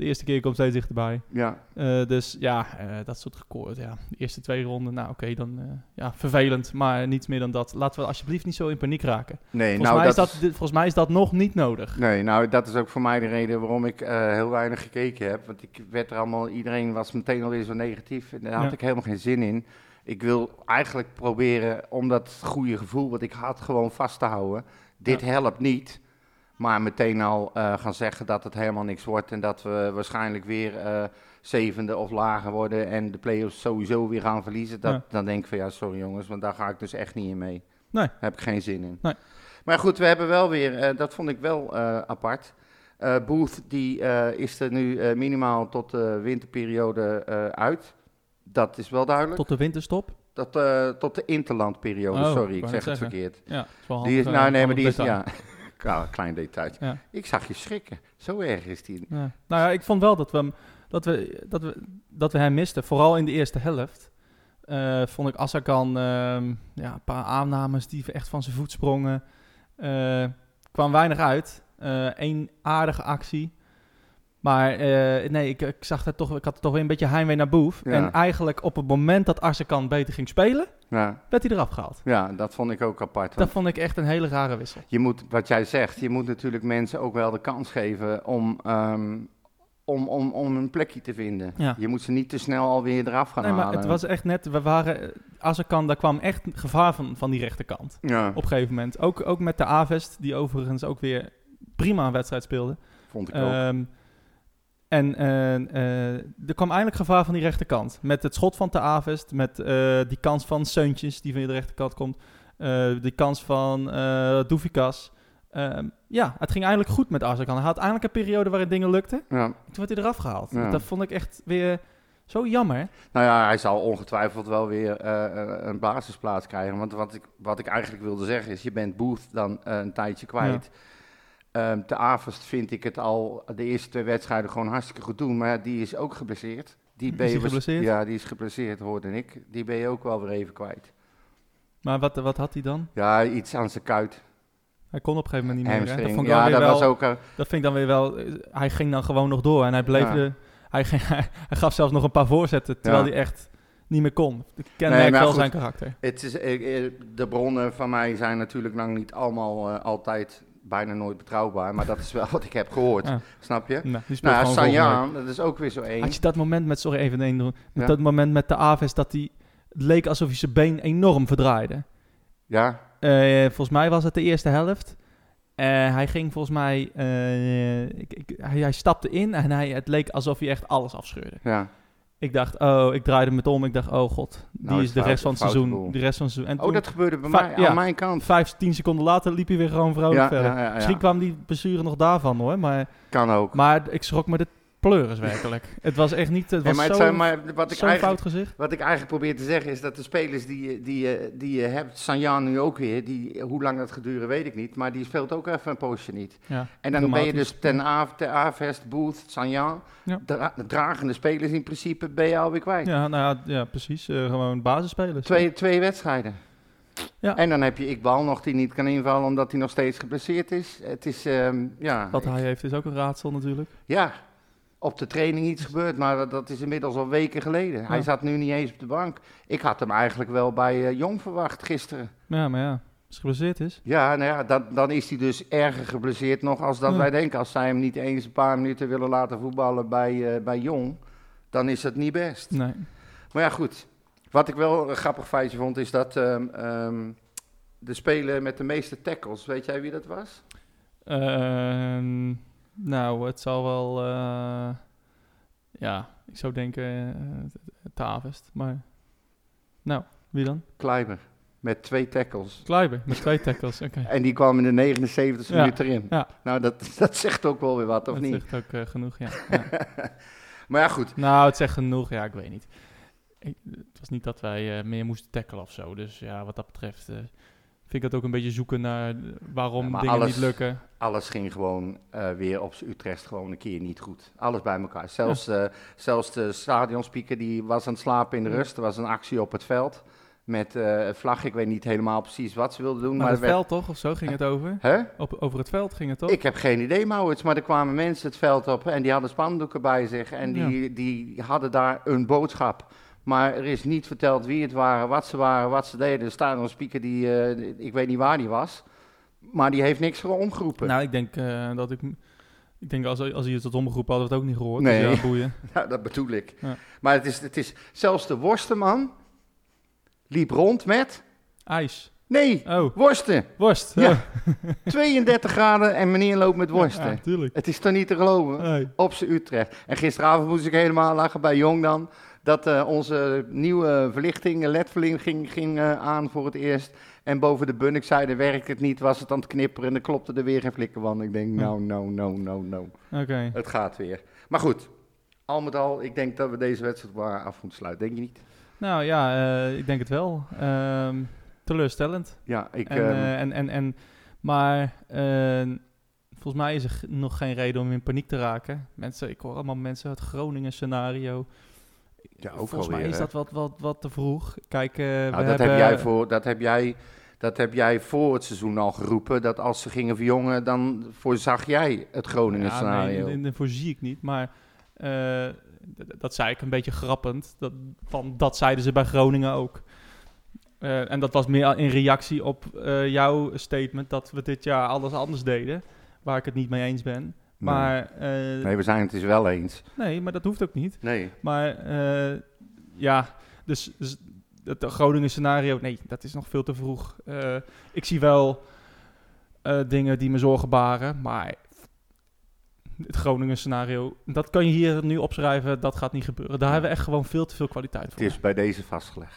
De eerste keer komt steeds dichterbij. Ja, Eh, dus ja, eh, dat soort record. Ja. De eerste twee ronden, nou oké, dan eh, ja, vervelend, maar niets meer dan dat. Laten we alsjeblieft niet zo in paniek raken. nee, Volgens, nou mij, is dat volgens mij is dat nog niet nodig. Nee, nou dat is ook voor mij de reden waarom ik heel weinig gekeken heb. Want ik werd er allemaal, iedereen was meteen alweer zo negatief. En daar had Ja. ik helemaal geen zin in. Ik wil eigenlijk proberen om dat goede gevoel wat ik had gewoon vast te houden. Dit Ja. helpt niet. Maar meteen al eh, gaan zeggen dat het helemaal niks wordt. En dat we waarschijnlijk weer eh, zevende of lager worden. En de play-offs sowieso weer gaan verliezen. Dat, Ja. Dan denk ik van ja, sorry jongens, want daar ga ik dus echt niet in mee. Nee. Daar heb ik geen zin in. Nee. Maar goed, we hebben wel weer, eh, dat vond ik wel apart. Booth die is er nu minimaal tot de winterperiode uit. Dat is wel duidelijk. Tot de winterstop. Tot, tot de interlandperiode, Oh, sorry, ik zeg het zeggen. verkeerd. Ja, is wel Die is, nou nee, maar die is. Ja, klein detail. Ja. Ik zag je schrikken, zo erg is die. Ja. Nou ja, ik vond wel dat we, hem- dat we, dat we, dat we hem misten. Vooral in de eerste helft. Eh, vond ik Assakan ehm ja, een paar aannames die echt van zijn voet sprongen. Eh, kwam weinig uit. Eén aardige actie. Maar eh, nee, ik, ik, zag dat toch, ik had toch weer een beetje heimwee naar Boef. Ja. En eigenlijk op het moment dat Assakan beter ging spelen, Ja, werd hij eraf gehaald. ja, dat vond ik ook apart. Dat vond ik echt een hele rare wissel. Je moet, wat jij zegt, je moet natuurlijk mensen ook wel de kans geven om, ehm, om, om, om een plekje te vinden. Ja. Je moet ze niet te snel alweer eraf gaan Nee, maar halen. het was echt net, we waren, Assakan, daar kwam echt gevaar van, van die rechterkant. Ja, op een gegeven moment. Ook, ook met de Avest, die overigens ook weer prima een wedstrijd speelde. vond ik ook. En eh, eh, er kwam eindelijk gevaar van die rechterkant. Met het schot van de Avest, met eh, die kans van Seuntjes, die van de rechterkant komt. die kans van eh Doefikas. Ehm, ja, het ging eigenlijk goed met Arsakan. Hij had eindelijk een periode waarin dingen lukten. Ja. Toen werd hij eraf gehaald. Ja. Dat vond ik echt weer zo jammer. Nou ja, hij zal ongetwijfeld wel weer een basisplaats krijgen. Want wat ik, wat ik eigenlijk wilde zeggen is, je bent Booth dan een tijdje kwijt. Ehm te Avest vind ik het al de eerste twee wedstrijden gewoon hartstikke goed doen. Maar die is ook geblesseerd. Die Is ben je geblesseerd? Ja, die is geblesseerd, hoorde ik. Die ben je ook wel weer even kwijt. Maar wat, wat had hij dan? Ja, iets aan zijn kuit. Hij kon op een gegeven moment niet meer. hè? Dat vond ik Ja, dat wel- was ook... eh, Dat vind ik dan weer wel. eh, Hij ging dan gewoon nog door en hij bleef. Ja. De, hij, ging, hij, gaf zelfs nog een paar voorzetten terwijl Ja. hij echt niet meer kon. Ik Nee, maar wel goed. zijn karakter. Het is, eh, de bronnen van mij zijn natuurlijk lang niet allemaal altijd bijna nooit betrouwbaar. Maar dat is wel wat ik heb gehoord. Ja. Snap je? Nou, speelt Nou, Sanjaan, dat is ook weer zo één. Had je dat moment met, sorry even één doen, met Ja. dat moment met de Aves dat hij, het leek alsof hij zijn been enorm verdraaide. Ja, Eh, volgens mij was het de eerste helft. Eh, hij ging volgens mij, eh, ik, ik, hij, hij stapte in en hij, het leek alsof hij echt alles afscheurde. ja. Ik dacht, oh, ik draaide me het om. Ik dacht, oh god, die Nou, is de fout- rest van het seizoen. boel. De rest van het seizoen. En Oh, toen, dat gebeurde bij mij, ja. aan mijn kant. vijf, tien seconden later liep hij weer gewoon vrolijk Ja, verder. ja. Misschien kwam die blessure nog daarvan hoor, maar, Kan ook. maar ik schrok me de pleuris werkelijk. het was echt niet, het Nee, was het zijn, maar wat ik fout gezicht. Wat ik eigenlijk probeer te zeggen is dat de spelers die, die, die je hebt, Sanjan nu ook weer, die, hoe lang dat gaat duren weet ik niet, maar die speelt ook even een poosje niet. Ja, En dan ben je dus ten, Av, ten Avest, Booth, Sanjan, Ja. dra- de dragende spelers in principe ben je alweer kwijt. Ja, nou ja, ja precies. eh, gewoon basisspelers. Twee, twee wedstrijden. Ja. En dan heb je Iqbal nog die niet kan invallen omdat hij nog steeds geblesseerd is. Het is, ehm, ja, Wat hij heeft is ook een raadsel natuurlijk. ja, op de training iets gebeurd, maar dat, dat is inmiddels al weken geleden. Hij zat nu niet eens op de bank. Ik had hem eigenlijk wel bij eh, Jong verwacht gisteren. Ja, maar ja, als hij geblesseerd is. Ja, nou ja, dat, dan is hij dus erger geblesseerd nog als dat Ja. wij denken. Als zij hem niet eens een paar minuten willen laten voetballen bij, eh, bij Jong, dan is het niet best. Nee. Maar ja, goed. Wat ik wel een grappig feitje vond, is dat ehm, ehm, de speler met de meeste tackles, weet jij wie dat was? Ehm, nou, het zal wel... eh, ja, ik zou denken uh, Tavest, maar... Nou, wie dan? Kleiber, met twee tackles. Kleiber, met twee tackles, oké. En die kwam in de 79e Ja, minuut erin. ja. Nou, dat, dat zegt ook wel weer wat, of Dat niet? zegt ook eh, genoeg, ja. ja. Maar ja, goed. nou, het zegt genoeg, ja, ik weet niet. Ik, het was niet dat wij eh, meer moesten tackelen of zo. Dus ja, wat dat betreft eh, vind ik het ook een beetje zoeken naar eh, waarom Ja, dingen alles- niet lukken. Alles ging gewoon eh, weer op Utrecht gewoon een keer niet goed. Alles bij elkaar. Zelfs, eh, zelfs de stadionspeaker die was aan het slapen in de rust. Er was een actie op het veld. met eh vlag. Ik weet niet helemaal precies wat ze wilden doen. Maar maar het werd- veld toch, of zo ging het over? Hè? Op, over het veld ging het toch? Ik heb geen idee, Maurits, maar er kwamen mensen het veld op en die hadden spandoeken bij zich en die, die hadden daar een boodschap. Maar er is niet verteld wie het waren, wat ze waren, wat ze deden. Er staat een speaker die, eh, ik weet niet waar die was, maar die heeft niks omgeroepen. Nou, ik denk eh, dat ik... Ik denk als, als hij het had omgeroepen, hadden we het ook niet gehoord. Nee. Dus ja, boeien. Ja, dat bedoel ik. Ja. Maar het is, het is, zelfs de worstenman liep rond met, IJs. nee, Oh, worsten. worst. Ja. Oh. 32 graden en meneer loopt met worsten. Ja. Het is toch niet te geloven? Nee. op zijn Utrecht. En gisteravond moest ik helemaal lachen bij Jong dan. Dat eh, onze nieuwe verlichting, LED-verlichting, ging, ging eh, aan voor het eerst. En boven de Bunnikzijde werkte het niet, was het aan het knipperen en er klopte er weer geen flikker van. Ik denk, nou, nou, nou, nou, nou. Oké. Het gaat weer. Maar goed, al met al, ik denk dat we deze wedstrijd maar af moeten sluiten. Denk je niet? Nou ja, eh, ik denk het wel. Ehm, teleurstellend. Ja, ik... en, ehm, eh, en, en, en, maar volgens mij is er nog geen reden om in paniek te raken. Mensen, ik hoor allemaal mensen het Groningen scenario. Ja, ook volgens mij is hè? dat wat, wat, wat te vroeg. Kijk, eh, we Nou, dat, hebben, heb jij voor, dat, heb jij, dat heb jij voor het seizoen al geroepen. Dat als ze gingen verjongen, dan voorzag jij het Groningen Ja, scenario. nee, daarvoor zie ik niet. Maar eh, d- dat zei ik een beetje grappend. Dat, van, dat zeiden ze bij Groningen ook. Eh, en dat was meer in reactie op eh, jouw statement dat we dit jaar alles anders deden. Waar ik het niet mee eens ben. Nee. Maar, eh, Nee, we zijn het dus wel eens. nee, maar dat hoeft ook niet. Nee. Maar eh, ja, dus, dus het Groningen scenario, nee, dat is nog veel te vroeg. Eh, ik zie wel dingen die me zorgen baren, maar het Groningen scenario, dat kan je hier nu opschrijven, dat gaat niet gebeuren. Daar hebben we echt gewoon veel te veel kwaliteit Het voor. is bij deze vastgelegd.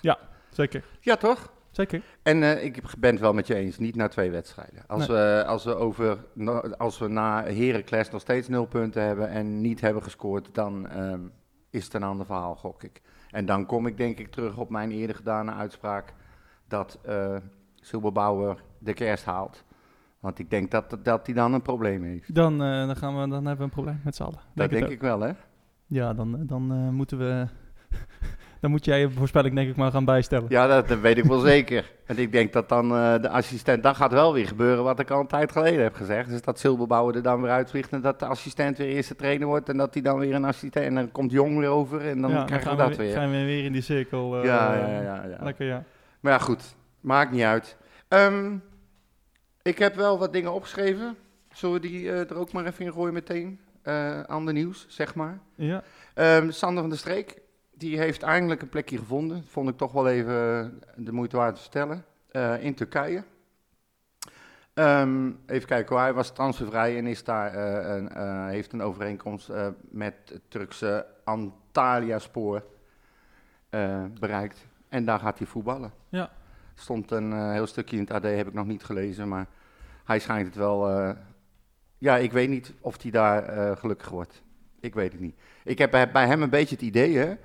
Zeker, Ja, toch? Zeker. En eh, ik ben het wel met je eens, niet na twee wedstrijden. Als, we, als, we, over, als we na Heracles nog steeds nul punten hebben en niet hebben gescoord, dan ehm, is het een ander verhaal, gok ik. En dan kom ik denk ik terug op mijn eerder gedane uitspraak dat eh Silberbouwer de kerst haalt. Want ik denk dat dat hij dan een probleem heeft. Dan, eh, dan, gaan we, dan hebben we een probleem met z'n allen. Dat het denk ik wel, hè? Ja, dan, dan eh, moeten we... dan moet jij je voorspelling denk ik maar gaan bijstellen. Ja, dat, dat weet ik wel zeker. En ik denk dat dan eh, de assistent, dan gaat wel weer gebeuren wat ik al een tijd geleden heb gezegd. Dus dat Silberbouwer er dan weer uitvliegt en dat de assistent weer eerste trainer wordt. En dat hij dan weer een assistent, en dan komt Jong weer over en dan Ja, krijgen we dat we, weer. gaan we weer in die cirkel. eh, ja, ja, ja, ja. Lekker, ja. Maar ja, goed. Maakt niet uit. Ehm, ik heb wel wat dingen opgeschreven. Zullen we die eh, er ook maar even in gooien meteen? Ander nieuws, zeg maar. Ja, Ehm, Sander van der Streek, die heeft eindelijk een plekje gevonden. Vond ik toch wel even eh, de moeite waard te vertellen. Eh, in Turkije. Ehm, even kijken hij was transfervrij en is daar, eh, een, heeft een overeenkomst met het Turkse Antalya Spoor eh, bereikt. En daar gaat hij voetballen. Ja. Stond een heel stukje in het AD, heb ik nog niet gelezen, maar hij schijnt het wel... ja, ik weet niet of hij daar gelukkig wordt. Ik weet het niet. Ik heb bij bij hem een beetje het idee hè,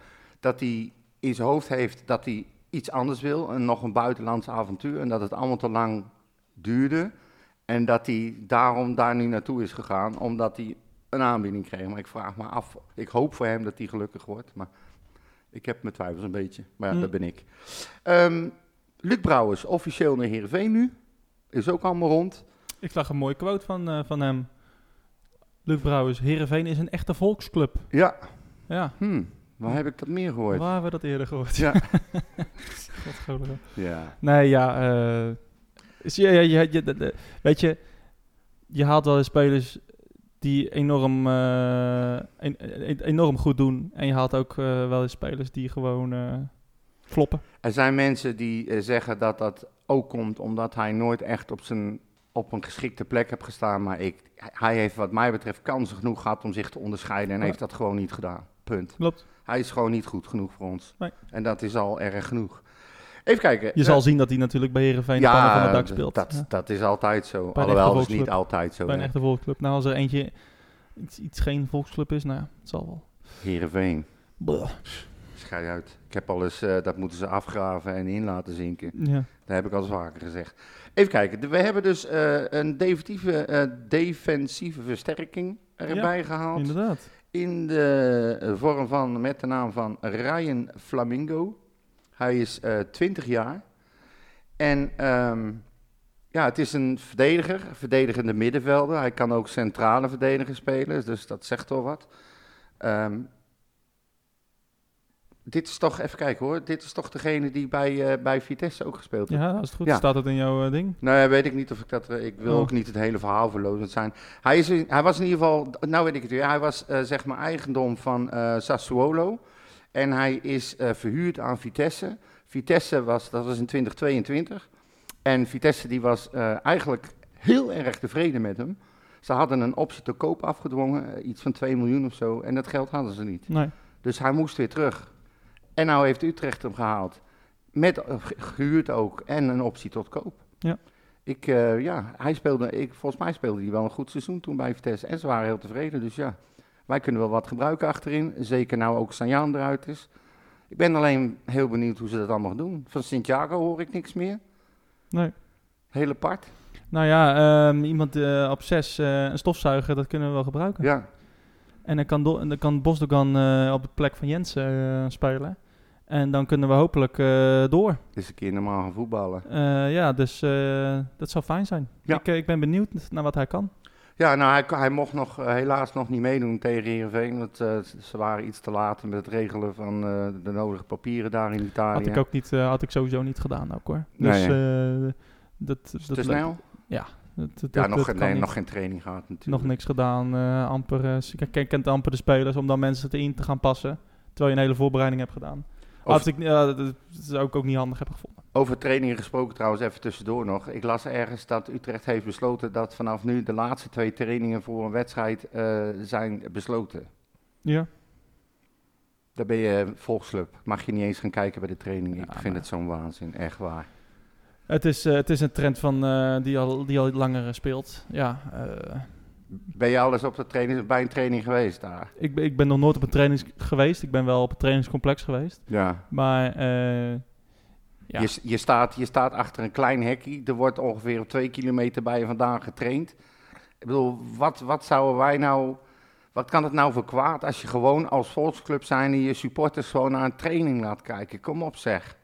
dat hij in zijn hoofd heeft dat hij iets anders wil. En nog een buitenlandse avontuur. En dat het allemaal te lang duurde. En dat hij daarom daar nu naartoe is gegaan. Omdat hij een aanbieding kreeg. Maar ik vraag me af. Ik hoop voor hem dat hij gelukkig wordt. Maar ik heb mijn twijfels een beetje. Maar ja, Hm. dat ben ik. Ehm, Luc Brouwers, officieel naar Heerenveen nu. Is ook allemaal rond. ik zag een mooie quote van, eh, van hem. Luc Brouwers, Heerenveen is een echte volksclub. Ja, Ja, hm, waar heb ik dat meer gehoord? waar hebben we dat eerder gehoord? Ja. Ja. Nee, ja. eh, ja, ja, ja, weet je, je haalt wel eens spelers die enorm, eh, en- en- enorm goed doen. En je haalt ook eh, wel eens spelers die gewoon floppen. Er zijn mensen die zeggen dat dat ook komt omdat hij nooit echt op, zijn, op een geschikte plek heeft gestaan. Maar ik, hij heeft wat mij betreft kansen genoeg gehad om zich te onderscheiden en Ja. heeft dat gewoon niet gedaan. Punt. Klopt. Hij is gewoon niet goed genoeg voor ons. Nee. En dat is al erg genoeg. Even kijken. Je Eh, zal zien dat hij natuurlijk bij Heerenveen de pannen van het dak speelt. Dat, Ja. dat is altijd zo. Alhoewel, dat is niet altijd zo. Bij een echte volksclub. Nou, als er eentje iets, iets geen volksclub is, nou ja, het zal wel. Heerenveen. Blah. Schij uit. Ik heb al eens, eh, dat moeten ze afgraven en in laten zinken. Ja. Dat heb ik al eens vaker gezegd. Even kijken. de- We hebben dus eh, een defensieve, eh, defensieve versterking erbij gehaald. Inderdaad. In de eh, vorm van, met de naam van Ryan Flamingo. Hij is eh 20 jaar. En ehm, ja, het is een verdediger, verdedigende middenvelder. Hij kan ook centrale verdediger spelen, dus dat zegt wel wat. Ehm, dit is toch, even kijken hoor, dit is toch degene die bij, eh, bij Vitesse ook gespeeld heeft. Ja, als het goed Ja. is, staat het in jouw eh, ding. Nou ja, weet ik niet of ik dat. eh, Ik wil Oh. ook niet het hele verhaal verlozen zijn. Hij, is, hij was in ieder geval. Nou weet ik het weer. Hij was zeg maar eigendom van Sassuolo. En hij is verhuurd aan Vitesse. Vitesse was. Dat was in 2022. En Vitesse die was eigenlijk heel erg tevreden met hem. Ze hadden een optie te koop afgedwongen. iets van 2 miljoen of zo. En dat geld hadden ze niet. Nee. Dus hij moest weer terug. En nou heeft Utrecht hem gehaald. Met eh, ge- gehuurd ook en een optie tot koop. Ja. Ik, eh, ja, hij speelde, ik, volgens mij speelde hij wel een goed seizoen toen bij Vitesse. En ze waren heel tevreden. Dus ja, wij kunnen wel wat gebruiken achterin. Zeker nou ook Sanjaan eruit is. Ik ben alleen heel benieuwd hoe ze dat allemaal doen. Van Santiago hoor ik niks meer. Nee. Heel apart. Nou ja, ehm, iemand eh, op zes, eh, een stofzuiger, dat kunnen we wel gebruiken. Ja, En dan kan, Do- dan kan Bosdogan op de plek van Jensen spelen. En dan kunnen we hopelijk eh, door. dus een keer normaal gaan voetballen. Eh, ja, dus eh, dat zou fijn zijn. Ja. Ik, ik ben benieuwd naar wat hij kan. Ja, nou, hij, hij mocht nog, helaas nog niet meedoen tegen Heerenveen. Want ze waren iets te laat met het regelen van de nodige papieren daar in Italië. Had ik ook niet, had ik sowieso niet gedaan ook hoor. Dus dat, Is dat te snel? Dat, dat, Ja, dat- nog, dat nee, niet. nog geen training gehad natuurlijk. Nog niks gedaan. eh, amper, kent amper de spelers om dan mensen te in te gaan passen. Terwijl je een hele voorbereiding hebt gedaan. Had ik, dat zou ik ook niet handig hebben gevonden. over trainingen gesproken trouwens, even tussendoor nog. Ik las ergens dat Utrecht heeft besloten dat vanaf nu de laatste twee trainingen voor een wedstrijd eh, zijn besloten. Ja. Daar ben je volksclub. Mag je niet eens gaan kijken bij de training. Ja, ik vind maar- het zo'n waanzin, echt waar. Het is, eh, het is een trend van, eh, die, al, die al langer speelt. Ja, Ben je al eens op de training, bij een training geweest daar? ik, ben- ik ben nog nooit op een training geweest. Ik ben wel op een trainingscomplex geweest. Ja. Maar eh, ja. Je, je, staat, je staat achter een klein hekje. Er wordt ongeveer op twee kilometer bij je vandaan getraind. Ik bedoel, wat, wat zouden wij nou... Wat kan het nou voor kwaad als je gewoon als volksclub zijn... en je supporters gewoon naar een training laat kijken? Kom op zeg.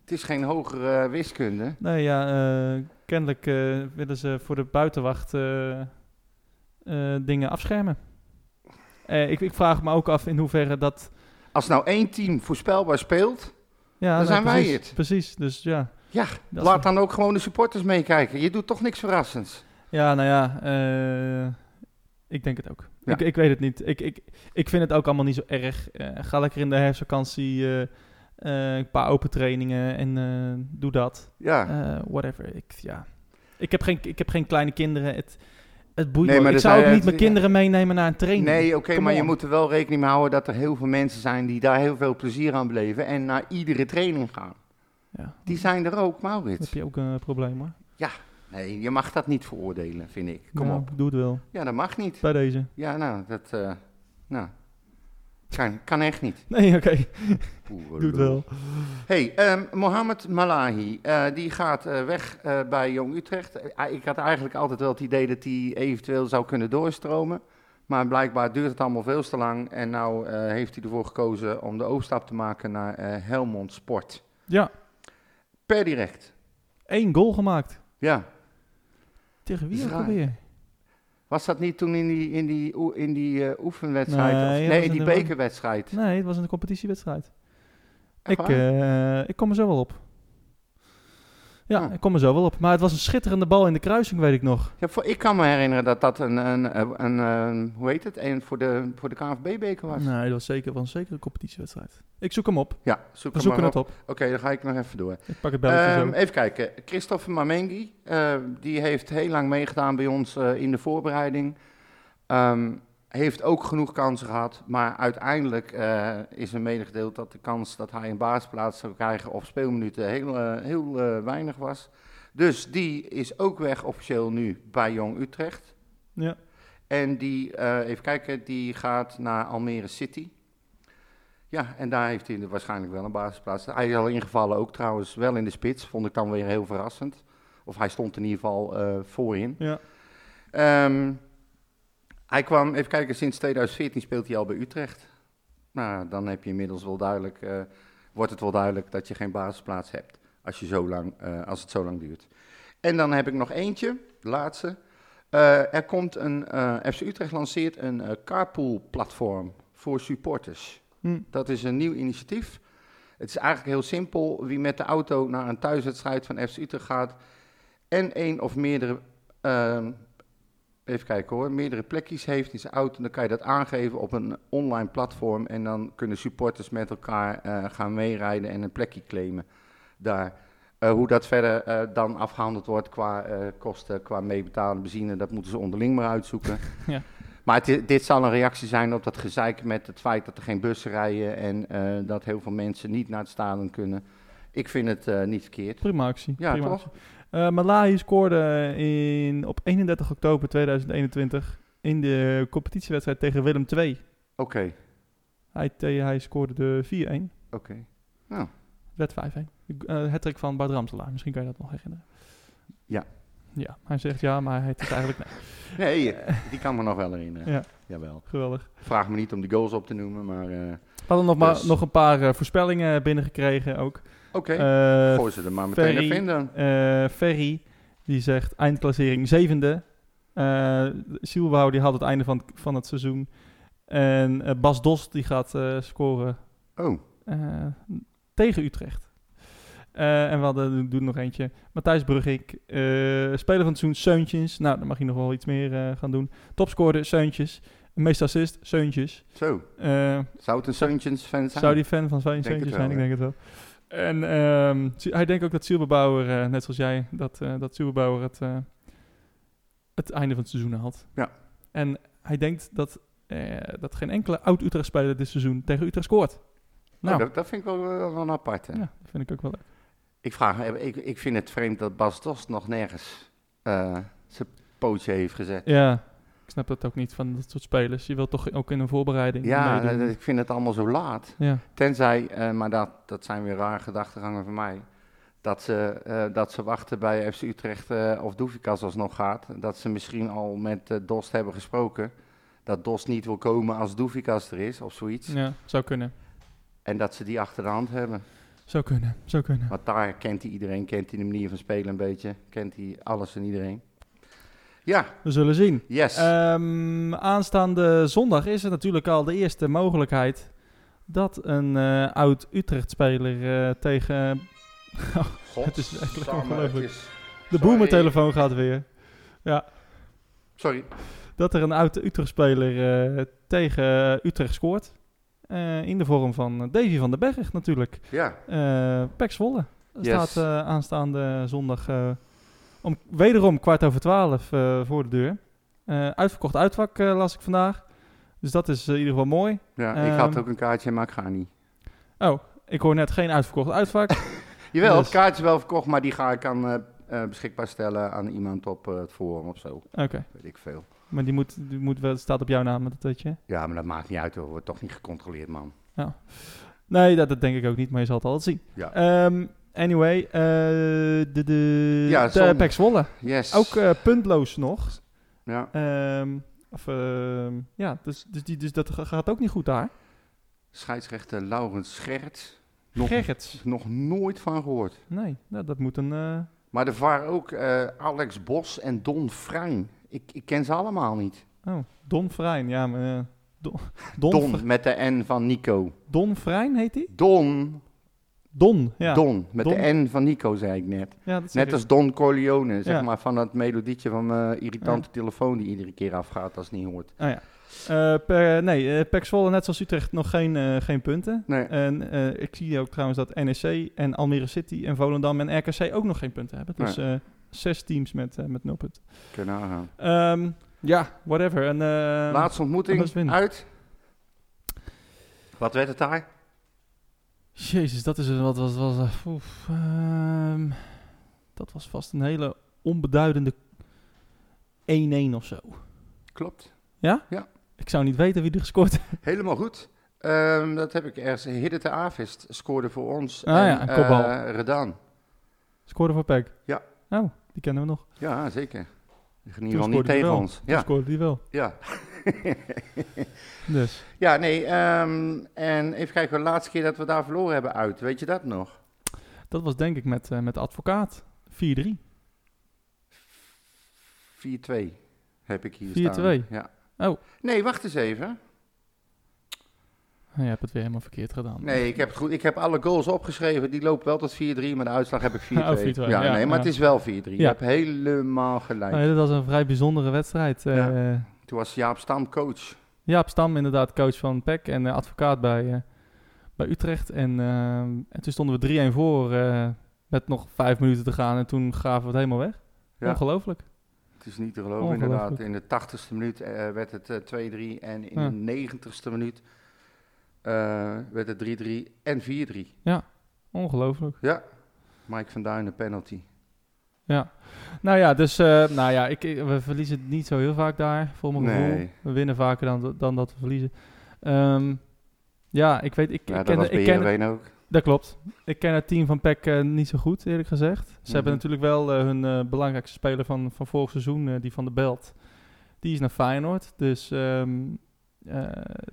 Het is geen hogere wiskunde. Nee, ja, eh, kennelijk eh, willen ze voor de buitenwacht eh, dingen afschermen. Eh, ik, ik vraag me ook af in hoeverre dat... Als nou één team voorspelbaar speelt... Ja, Dan nee, zijn wij het. Precies, dus ja. Ja, laat dan ook gewoon de supporters meekijken. Je doet toch niks verrassends. Ja, nou ja, eh, ik denk het ook. Ja. Ik, ik weet het niet. Ik, ik, ik vind het ook allemaal niet zo erg. Ga lekker in de herfstvakantie, een paar open trainingen en doe dat. Ja. Whatever. Ik, ja. ik, heb geen, ik heb geen kleine kinderen. Het, het boeit Nee, me. maar Ik er zou ook niet mijn kinderen meenemen naar een training. Nee, oké, maar je moet er wel rekening mee houden dat er heel veel mensen zijn die daar heel veel plezier aan beleven en naar iedere training gaan. Ja, Die zijn er ook, Maurits. heb je ook een probleem hoor. Nee, je mag dat niet veroordelen, vind ik. Kom Nou, op. Doe het wel. Ja, dat mag niet. Bij deze. Ja, nou, dat... eh, nou, kan, kan echt niet. Nee, oké. Oeh, Doe het wel. hey, ehm, Mohamed Malahi, eh, die gaat eh, weg eh, bij Jong Utrecht. Eh, ik had eigenlijk altijd wel het idee dat hij eventueel zou kunnen doorstromen. Maar blijkbaar duurt het allemaal veel te lang. En nou heeft hij ervoor gekozen om de overstap te maken naar Helmond Sport. Ja, Per direct. één goal gemaakt. Ja. Tegen wie ook alweer? Was dat niet toen in die, in die, in die eh, oefenwedstrijd? Nee, of, nee, in die bekerwedstrijd. Nee, het was een competitiewedstrijd. Echt Ik, eh, ik kom er zo wel op. Ja, Oh. ik kom er zo wel op. Maar het was een schitterende bal in de kruising, weet ik nog. Ja, voor, ik kan me herinneren dat dat een, een, een, een, een- hoe heet het, een voor de, voor de KNVB-beker was. Nee, dat was zeker, was zeker een competitiewedstrijd. Ik zoek hem op. Ja, zoek We hem zoeken maar het op. Oké, dan ga ik nog even door. Ik pak het belletje zo. even kijken. Christophe Mamengi, eh, die heeft heel lang meegedaan bij ons eh, in de voorbereiding. Ehm, heeft ook genoeg kansen gehad, maar uiteindelijk eh, is er medegedeeld dat de kans dat hij een basisplaats zou krijgen op speelminuten heel, eh, heel eh, weinig was. Dus die is ook weg officieel nu bij Jong Utrecht. Ja. En die, even kijken, die gaat naar Almere City. Ja, en daar heeft hij waarschijnlijk wel een basisplaats. Hij is al ingevallen ook trouwens, wel in de spits. Vond ik dan weer heel verrassend. Of hij stond in ieder geval voorin. Ja. Ehm, hij kwam, even kijken, sinds 2014 speelt hij al bij Utrecht. Nou, dan heb je inmiddels wel duidelijk eh, wordt het wel duidelijk dat je geen basisplaats hebt als, je zo lang, eh, als het zo lang duurt. En dan heb ik nog eentje, de laatste. Eh, er komt een, FC Utrecht lanceert een carpool-platform voor supporters. Hm. Dat is een nieuw initiatief. Het is eigenlijk heel simpel. Wie met de auto naar een thuiswedstrijd van FC Utrecht gaat en één of meerdere, ehm, even kijken hoor, meerdere plekjes heeft in zijn auto, dan kan je dat aangeven op een online platform en dan kunnen supporters met elkaar eh, gaan meerijden en een plekje claimen daar. Eh, hoe dat verder eh, dan afgehandeld wordt qua kosten, qua meebetalen, benzine, dat moeten ze onderling maar uitzoeken. Ja. Maar het dit zal een reactie zijn op dat gezeik met het feit dat er geen bussen rijden en dat heel veel mensen niet naar het stadion kunnen. Ik vind het niet verkeerd. Prima actie. Ja, prima toch? actie. Eh, Malahi scoorde in, op 31 oktober 2021 in de competitiewedstrijd tegen Willem II. Oké, Hij, te- hij scoorde de 4-1. oké. werd 5-1. Uh, het trick van Bart Ramselaar. Misschien kan je dat nog herinneren. Ja. Ja, hij zegt ja, maar hij het eigenlijk nee. Nee, die kan me nog wel herinneren. Ja. Jawel. Geweldig. Vraag me niet om die goals op te noemen, maar... eh, We hadden nog, maar, Dus- nog een paar eh, voorspellingen binnengekregen ook. Oké, Eh, gooi ze er maar meteen Ferry, even in dan. eh, Ferry, die zegt eindklassering zevende. Sielbouw, die had het einde van, van het seizoen. En Bas Dos, die gaat scoren Oh, tegen Utrecht. En we hadden, doen nog eentje. Matthijs Brugink, eh, speler van het seizoen, Seuntjes. Nou, dan mag je nog wel iets meer gaan doen. Topscorer, Seuntjes. Meest assist, Seuntjes. zo. Zou het een Suntjens fan zijn? zou die fan van Seuntjes wel, zijn? Ik denk het wel. En ehm, hij denkt ook dat Silberbouwer, eh, net zoals jij, dat, eh dat Silberbouwer het, eh, het einde van het seizoen haalt. Ja. En hij denkt dat, dat geen enkele oud-Utrecht-speler dit seizoen tegen Utrecht scoort. Nou, Oh, dat, dat vind ik wel, wel een aparte. ja, dat vind ik ook wel leuk. Ik, vraag, me- ik, ik vind het vreemd dat Bas Dost nog nergens zijn pootje heeft gezet. Ja, snap dat ook niet van dat soort spelers. Je wilt toch ook in een voorbereiding Ja, meedoen. ik vind het allemaal zo laat. ja. Tenzij, eh, maar dat, dat zijn weer rare gedachtegangen van mij, dat ze, eh, dat ze wachten bij FC Utrecht eh, of Doefikas alsnog gaat. Dat ze misschien al met Dost hebben gesproken. Dat Dost niet wil komen als Doefikas er is of zoiets. ja, zou kunnen. En dat ze die achter de hand hebben. Zou kunnen, zou kunnen. Want daar kent hij iedereen, kent hij de manier van spelen een beetje. Kent hij alles en iedereen. Ja, We zullen zien. yes. Ehm, aanstaande zondag is er natuurlijk al de eerste mogelijkheid dat een eh, oud Utrecht-speler eh, tegen God, het is eigenlijk ongelooflijk. is- de boemertelefoon gaat weer. Ja, Sorry. dat er een oud Utrecht-speler eh, tegen Utrecht scoort. In de vorm van Davy van den Berg natuurlijk. Ja, Pek Zwolle Yes. staat aanstaande zondag om wederom kwart over twaalf eh, voor de deur. Eh, uitverkocht uitvak eh, las ik vandaag. Dus dat is in ieder geval mooi. ja ik had Ehm, ook een kaartje, maar ik ga niet. Oh, ik hoor net geen uitverkocht uitvak. Jawel, dus- het kaartje is wel verkocht, maar die ga ik aan, beschikbaar stellen aan iemand op het forum of zo. Oké, Weet ik veel. maar die, moet, die moet wel, staat op jouw naam, dat weet je. Ja, maar dat maakt niet uit, hoor. wordt toch niet gecontroleerd, man. Nee, dat, dat denk ik ook niet, maar je zal het altijd zien. Ja. Ehm, anyway, eh, de, de, Ja, de. Pek Zwolle. Yes. Ook eh, puntloos nog. ja. Ehm, of, ehm, ja, dus, dus, die, dus dat ga- gaat ook niet goed daar. Scheidsrechter Laurens Scherts. Nog, Gerrits. nog nooit van gehoord. Nee, nou, dat moet een... eh, Maar er waren ook Alex Bos en Don Fruin. Ik, ik ken ze allemaal niet. oh, Don Vrijn. Ja, maar... Don, Don, met de N van Nico. Don Vrijn heet hij? Don, Don, ja. Don, met Don. de N van Nico, zei ik net. ja dat zeg Net ik. als Don Corleone, zeg Ja. maar, van dat melodietje van mijn irritante telefoon die iedere keer afgaat als het niet hoort. Oh ja. Eh, per, nee, eh Pek Zwolle, net zoals Utrecht, nog geen, eh, geen punten. Nee. En eh, ik zie ook trouwens dat NEC en Almere City en Volendam en RKC ook nog geen punten hebben. Dus eh, zes teams met, met nul punten. Kunnen. Ehm, ja, whatever. En, Laatste ontmoeting uit. Wat werd het daar? Jezus, dat is een- wat was was eh, oef, ehm, dat was vast een hele onbeduidende 1-1 of zo. Klopt. Ik zou niet weten wie er gescoord heeft. Helemaal goed. Ehm, dat heb ik ergens. Hidde de Avist scoorde voor ons. Ah en, ja, een kopbal. eh, Redan. Scoorde voor Pek. Ja. Oh, die kennen we nog. Ja, zeker. In ieder geval niet tegen wel. ons. Toen Ja, scoorde die wel. ja. Dus. Ja, nee, ehm, en even kijken, de laatste keer dat we daar verloren hebben uit, weet je dat nog? Dat was denk ik met, eh, met de advocaat. 4-3. 4-2 heb ik hier 4-2? staan. Ja. Oh. Nee, wacht eens even. Je hebt het weer helemaal verkeerd gedaan. Nee, ik heb, het goed, ik heb alle goals opgeschreven. Die lopen wel tot 4-3, maar de uitslag heb ik 4-2. Oh, 4-2, ja, ja, nee, maar ja. het is wel 4-3. Je hebt helemaal gelijk. Nee, dat was een vrij bijzondere wedstrijd. Ja. Toen was Jaap Stam coach. Jaap Stam, inderdaad, coach van PEC en eh, advocaat bij, eh, bij Utrecht. En, eh, en toen stonden we 3-1 voor eh, met nog vijf minuten te gaan. En toen gaven we het helemaal weg. Ja. Ongelooflijk. Het is niet te geloven, inderdaad. In de 80ste minuut werd het eh, 2-3 en in Ja. de 90ste minuut werd het 3-3 en 4-3. Ongelooflijk. Ja, Mike van Duin een penalty. Ja. Nou ja, dus eh, nou ja, ik, ik- we verliezen het niet zo heel vaak daar, voor mijn gevoel. Nee. We winnen vaker dan, dan dat we verliezen. Ehm, ja, ik weet, ik, Ja, ik dat ken, was ik ken, ook. Dat klopt. Ik ken het team van PEC eh, niet zo goed, eerlijk gezegd. Ze Mhm. hebben natuurlijk wel eh, hun belangrijkste speler van, van vorig seizoen, die van de Belt. Die is naar Feyenoord. Dus, ehm, eh,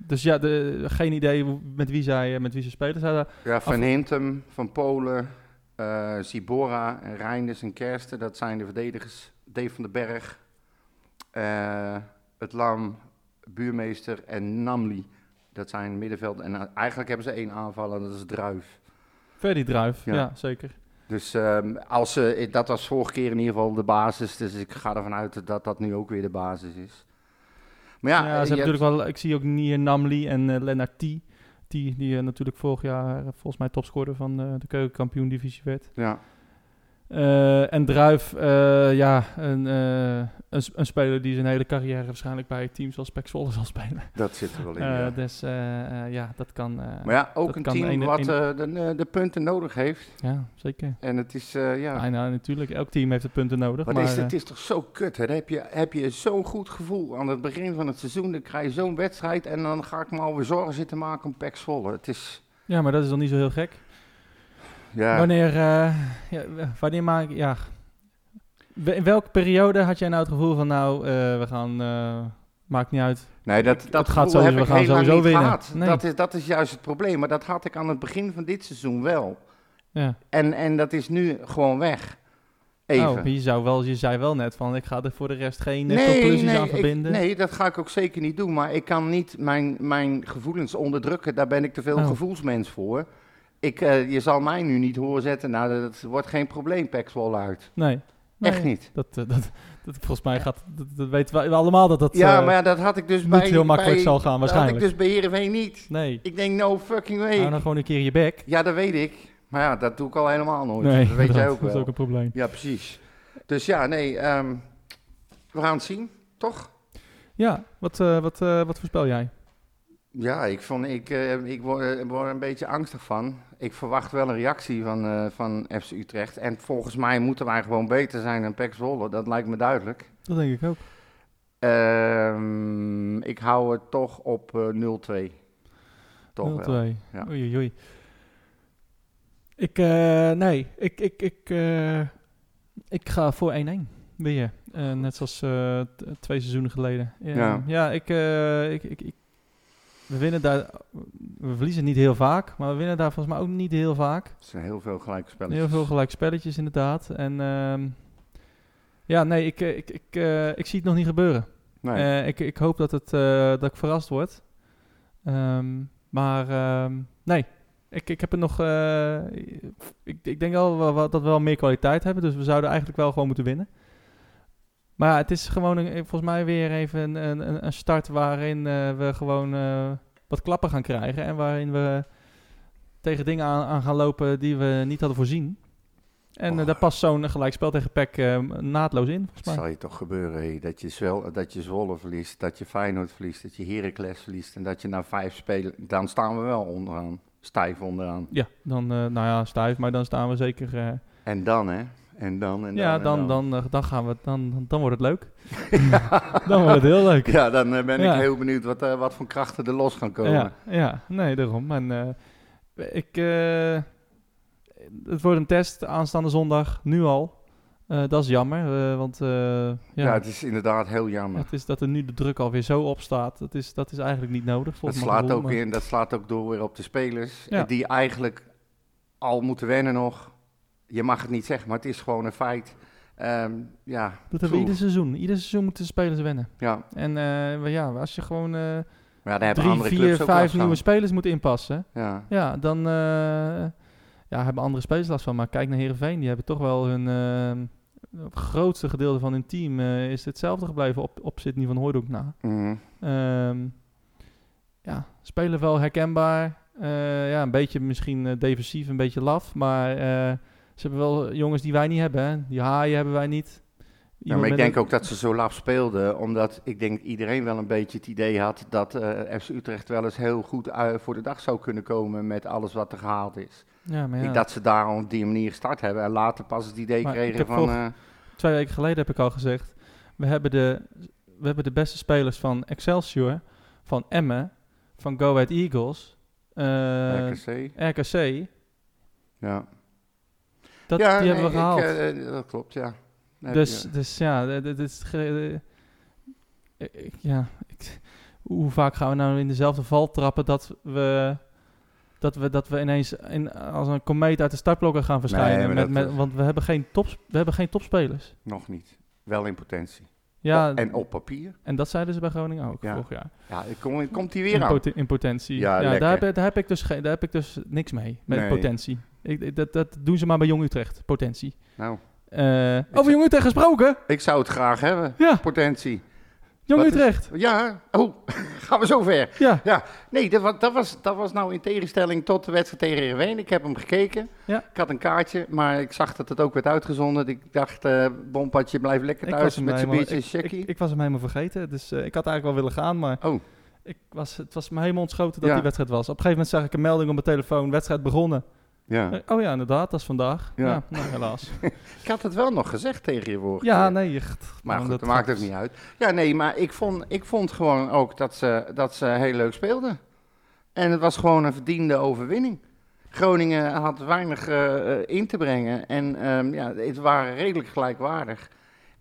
dus ja, de, geen idee met wie zij, met wie ze spelen. Zij Ja, Van Hintem, Van Polen, eh Zibora, en Reinders en Kersten. Dat zijn de verdedigers. Dave van den Berg, eh, Het Lam, Buurmeester en Namli. Dat zijn middenveld. En eh, eigenlijk hebben ze één aanvaller, dat is Druif. Ferdy Druif, ja. Ja. zeker. Dus ehm, als ze, dat was vorige keer in ieder geval de basis. Dus ik ga ervan uit dat dat nu ook weer de basis is. Maar ja, Ja, eh, ze je hebben hebt- natuurlijk wel, ik zie ook hier Namli en eh Lennart T. Die, eh, natuurlijk vorig jaar eh, volgens mij topscorer van eh, de keukenkampioen divisie werd. ja, Eh, en Druif, eh, ja, een, eh, een, een speler die zijn hele carrière waarschijnlijk bij teams als Pek Zwolle zal spelen. dat zit er wel in. Ja. Dus ja, dat kan. Maar ja, ook een team wat de, de, punten nodig heeft. ja, zeker. En het is, ja... Ja. nou, natuurlijk, elk team heeft de punten nodig. Maar Maar, het is, het is toch zo kut, hè? Dan heb je, heb je zo'n goed gevoel aan het begin van het seizoen. Dan krijg je zo'n wedstrijd en dan ga ik me alweer zorgen zitten maken om Pek Zwolle. Het is, ja, maar dat is dan niet zo heel gek. Ja... Wanneer, eh, ja, wanneer maak ja. W- In welke periode had jij nou het gevoel van, nou, eh, we gaan, eh, maakt niet uit. Nee, dat, dat gaat ik we gaan sowieso niet winnen. gehad. Nee. Dat, is, dat is juist het probleem. Maar dat had ik aan het begin van dit seizoen wel. Ja. En, en dat is nu gewoon weg. Even. Oh, je, zou wel, je zei wel net van, ik ga er voor de rest geen conclusies aan ik- verbinden. nee, dat ga ik ook zeker niet doen. Maar ik kan niet mijn, mijn gevoelens onderdrukken. Daar ben ik te veel Oh. gevoelsmens voor. Ik, eh, je zal mij nu niet horen zetten. Nou, dat wordt geen probleem, Zwolle uit. Nee. Nee, Echt niet. Dat, eh, dat, dat, volgens mij gaat, dat, dat weten we allemaal dat dat ja, eh, maar ja, dat had ik dus niet bij... heel makkelijk bij- zal gaan, Dat waarschijnlijk. had ik dus bij Heerenveen niet. Nee. Ik denk, no fucking way. Hou dan gewoon een keer je bek. Ja, dat weet ik. Maar ja, dat doe ik al helemaal nooit. Nee, dat weet jij ook Dat is ook een probleem. Ja, precies. Dus ja, nee, ehm, we gaan het zien, toch? Ja, wat, wat, wat voorspel jij? Ja, ik, vond, ik, eh, ik word, eh, word er een beetje angstig van. Ik verwacht wel een reactie van, eh, van FC Utrecht. En volgens mij moeten wij gewoon beter zijn dan PEC Zwolle. Dat lijkt me duidelijk. Dat denk ik ook. Ehm, ik hou het toch op eh 0-2. Toch wel. 0-2. ja. Oei, oei. Ik, nee, ik, ik, ik, ik ga voor 1-1 weer. Eh, net zoals twee seizoenen geleden. Ja, Ja. ik, ik, ik- we winnen daar, we verliezen niet heel vaak, maar we winnen daar volgens mij ook niet heel vaak. Er zijn heel veel gelijke spelletjes. Heel veel gelijk spelletjes inderdaad. En ehm, ja, nee, ik, eh, ik, ik, eh, ik zie het nog niet gebeuren. Nee. Eh, ik, ik hoop dat, het, dat ik verrast word. Ehm, maar ehm, nee, ik, ik heb het nog. ik, ik denk wel dat we wel meer kwaliteit hebben. Dus we zouden eigenlijk wel gewoon moeten winnen. Maar ja, het is gewoon een, volgens mij weer even een, een, een start waarin eh, we gewoon eh, wat klappen gaan krijgen. En waarin we tegen dingen aan, aan gaan lopen die we niet hadden voorzien. En eh, daar past zo'n gelijkspel tegen PEC eh, naadloos in, Het zal je toch gebeuren, hé, dat, je Zwel, dat je Zwolle verliest, dat je Feyenoord verliest, dat je Heracles verliest en dat je na vijf spelen, dan staan we wel onderaan, stijf onderaan. Ja, dan, eh, nou ja, stijf, maar dan staan we zeker. eh, En dan, hè? En dan, en dan. ja, en dan, dan, eh, dan gaan we, dan, dan wordt het leuk. dan wordt het heel leuk. Ja, dan eh, ben Ja. ik heel benieuwd wat, eh, wat voor krachten er los gaan komen. Ja, ja, nee, daarom. En, ik, het wordt een test aanstaande zondag, nu al. Dat is jammer, want Ja, ja, het is inderdaad heel jammer. het is dat er nu de druk alweer zo op staat. Dat is, dat is eigenlijk niet nodig. Dat slaat, gevoel, ook maar- in, dat slaat ook door weer op de spelers. Die eigenlijk al moeten wennen nog. Je mag het niet zeggen, maar het is gewoon een feit. Ehm, ja, Dat hebben we ieder seizoen. Ieder seizoen moeten spelers wennen. ja, En maar ja, als je gewoon maar ja, hebben drie, andere vier, vijf nieuwe spelers moet inpassen, Ja. ja, dan eh, ja, hebben andere spelers last van. Maar kijk naar Heerenveen, die hebben toch wel hun grootste gedeelte van hun team is hetzelfde gebleven op, op Sidney van Hooydonk na. Mhm. Ehm, ja, spelen wel herkenbaar. Ja, een beetje misschien defensief, een beetje laf. Maar ze hebben wel jongens die wij niet hebben. Hè. Die haaien hebben wij niet. Ja, maar ik denk ook dat ze zo laf speelden, omdat ik denk iedereen wel een beetje het idee had dat eh, FC Utrecht wel eens heel goed eh, voor de dag zou kunnen komen met alles wat er gehaald is. Ja, maar ja. Ik, dat ze daarom op die manier gestart hebben en later pas het idee Maar kregen van... eh, Twee weken geleden heb ik al gezegd. We hebben de, we hebben de beste spelers van Excelsior, van Emmen, van Go Ahead Eagles, eh, RKC. RKC. Ja, Dat, ja die hebben we gehaald. ik, eh, dat klopt, ja. Dus, je- dus ja, dit is. eh, ja, ik, hoe vaak gaan we nou in dezelfde val trappen dat we. Dat we, dat we ineens in, als een komeet uit de startblokken gaan verschijnen. met, met, want we hebben, geen top, we hebben geen topspelers. Nog niet. Wel in potentie. Ja, Op- en op papier. en dat zeiden ze bij Groningen ook Ja. vorig jaar. Ja, kom, komt hij weer in, aan. in potentie. Ja, daar, heb, daar, heb ik dus geen, daar heb ik dus niks mee, met Nee. potentie. Ik, dat, dat doen ze maar bij Jong Utrecht, potentie. Nou, Eh, over Jong Utrecht gesproken? ik zou het graag hebben. Ja, Potentie. Jong Wat is- Utrecht. Ja, oh, gaan we zo ver. Ja, Nee, dat was, dat, was, dat was nou in tegenstelling tot de wedstrijd tegen Heerenveen. Ik heb hem gekeken. Ja. Ik had een kaartje, maar ik zag dat het ook werd uitgezonden. Ik dacht, eh Bompatje, blijf lekker thuis met zijn biertje ik, checkie. ik, ik was hem helemaal vergeten. Dus eh, ik had eigenlijk wel willen gaan, maar Oh, ik was, het was me helemaal ontschoten dat Ja. die wedstrijd was. Op een gegeven moment zag ik een melding op mijn telefoon, wedstrijd begonnen. Ja. Eh, Oh ja, inderdaad, dat is vandaag. Ja. Ja, nou helaas. Ik had het wel nog gezegd tegen je vorige ja, nee. echt, Maar goed, dat, maakt ook niet uit. Ja, nee, maar ik vond, ik vond gewoon ook dat ze, dat ze heel leuk speelden. En het was gewoon een verdiende overwinning. Groningen had weinig eh, eh, in te brengen. En ehm, ja, het waren redelijk gelijkwaardig.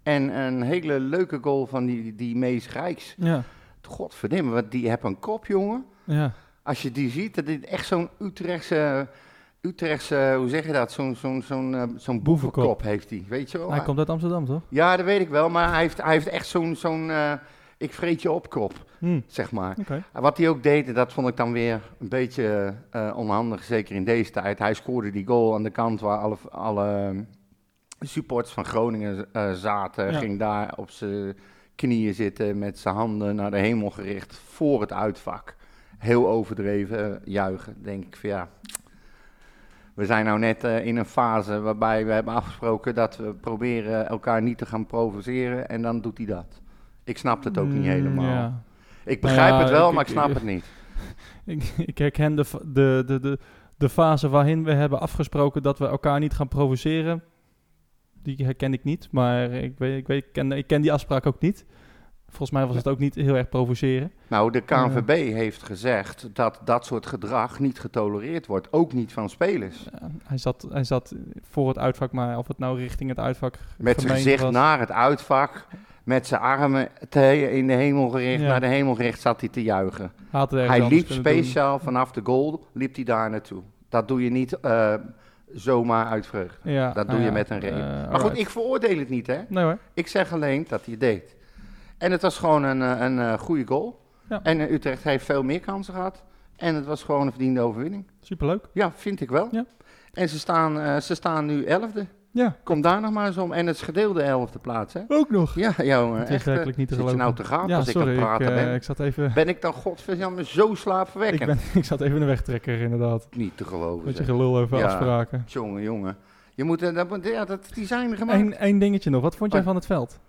En een hele leuke goal van die, die Mees Rijks. Ja, Godverdomme, want die heeft een kop, jongen. ja. Als je die ziet, dat is echt zo'n Utrechtse... Utrechtse, hoe zeg je dat? Zo'n zo'n zo'n eh, zo'n boevenkop heeft hij, weet je wel? Hij komt uit Amsterdam, toch? Ja, dat weet ik wel, maar hij heeft, hij heeft echt zo'n, zo'n eh, ik vreet je op kop, Hm, zeg maar. Wat hij ook deed, dat vond ik dan weer een beetje eh, onhandig, zeker in deze tijd. Hij scoorde die goal aan de kant waar alle, alle supporters van Groningen zaten. Ja. Ging daar op zijn knieën zitten met zijn handen naar de hemel gericht voor het uitvak. Heel overdreven juichen, denk ik van ja... We zijn nou net eh, in een fase waarbij we hebben afgesproken dat we proberen elkaar niet te gaan provoceren en dan doet hij dat. Ik snap het ook niet Mm, helemaal. ja. Ik Nou begrijp ja, het wel, ik- maar ik snap ik- het niet. Ik, ik herken de, de, de, de, de fase waarin we hebben afgesproken dat we elkaar niet gaan provoceren. Die herken ik niet, maar ik, weet, ik, weet, ik, ken, ik ken die afspraak ook niet. Volgens mij was het ook niet heel erg provoceren. Nou, de KNVB heeft gezegd dat dat soort gedrag niet getolereerd wordt, ook niet van spelers. Ja, hij, zat, hij zat voor het uitvak, maar of het nou richting het uitvak Met zijn gezicht was. naar het uitvak, met zijn armen te- in de hemel gericht, Ja. naar de hemel gericht zat hij te juichen. Hij liep doen. speciaal vanaf de goal, liep hij daar naartoe. Dat doe je niet eh, zomaar uit vreugde. Ja, Dat nou doe je ja, met een reden. eh, maar goed, ik veroordeel het niet, hè. Nee hoor. Ik zeg alleen dat hij het deed. En het was gewoon een, eh, een, eh, goede goal. Ja. En eh, Utrecht heeft veel meer kansen gehad. En het was gewoon een verdiende overwinning. Superleuk. Ja, vind ik wel. Ja. En ze staan, ze staan nu elfde. Ja, Kom daar nog maar eens om. En het is gedeelde elfde plaats, hè? ook nog. Ja, jongen. Het is echt, werkelijk niet te zit je geloven. nou te gaan ja, als sorry, ik aan het praten ik, ben? ik zat even... Ben ik dan godverdamme zo Ik, slaapverwekkend? ben, ik zat even de wegtrekker, inderdaad. Niet te geloven, Met je gelul over Ja. afspraken. Jongen, jongen. Je moet, dat, ja, dat, die zijn er gemaakt. Eén dingetje nog. Wat vond jij Wat? van het veld?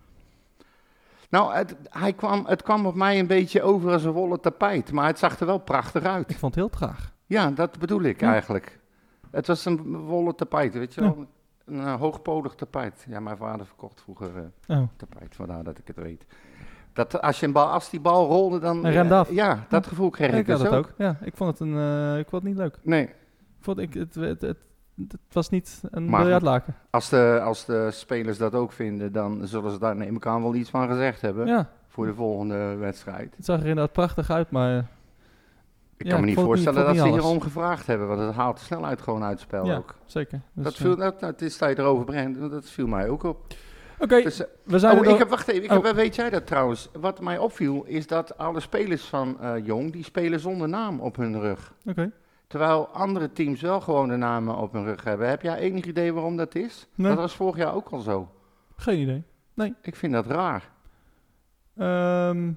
Nou, het, hij kwam, het kwam op mij een beetje over als een wollen tapijt. Maar het zag er wel prachtig uit. Ik vond het heel traag. Ja, dat bedoel ik Ja. eigenlijk. Het was een wollen tapijt, weet je Ja. wel. Een eh, hoogpolig tapijt. Ja, mijn vader verkocht vroeger eh, Oh. tapijt, vandaar dat ik het weet. Dat als, je een bal, als die bal rolde, dan... Hij eh, af. Ja, dat gevoel kreeg ik, ik dus ook. ook. Ja, ik vond het, een, ik vond het niet leuk. Nee, Ik vond ik, het, het, het- Het was niet een biljartlaken. Als de, als de spelers dat ook vinden, dan zullen ze daar neem ik aan wel iets van gezegd hebben Ja, voor de volgende wedstrijd. het zag er inderdaad prachtig uit, maar Ik Ja, kan me niet het voorstellen dat ze niet hierom gevraagd hebben, want het haalt de snelheid gewoon uit het spel Ja, ook. zeker. Dus, dat eh, viel, dat, dat is dat je erover brengt, dat viel mij ook op. Oké, Dus, eh, we zijn oh, ik heb, wacht even, ik Oh. heb, weet jij dat trouwens? Wat mij opviel is dat alle spelers van eh, Jong, die spelen zonder naam op hun rug. Oké. Terwijl andere teams wel gewoon de namen op hun rug hebben. Heb jij enig idee waarom dat is? Nee. Dat was vorig jaar ook al zo. Geen idee. Ik vind dat raar. Eigenlijk.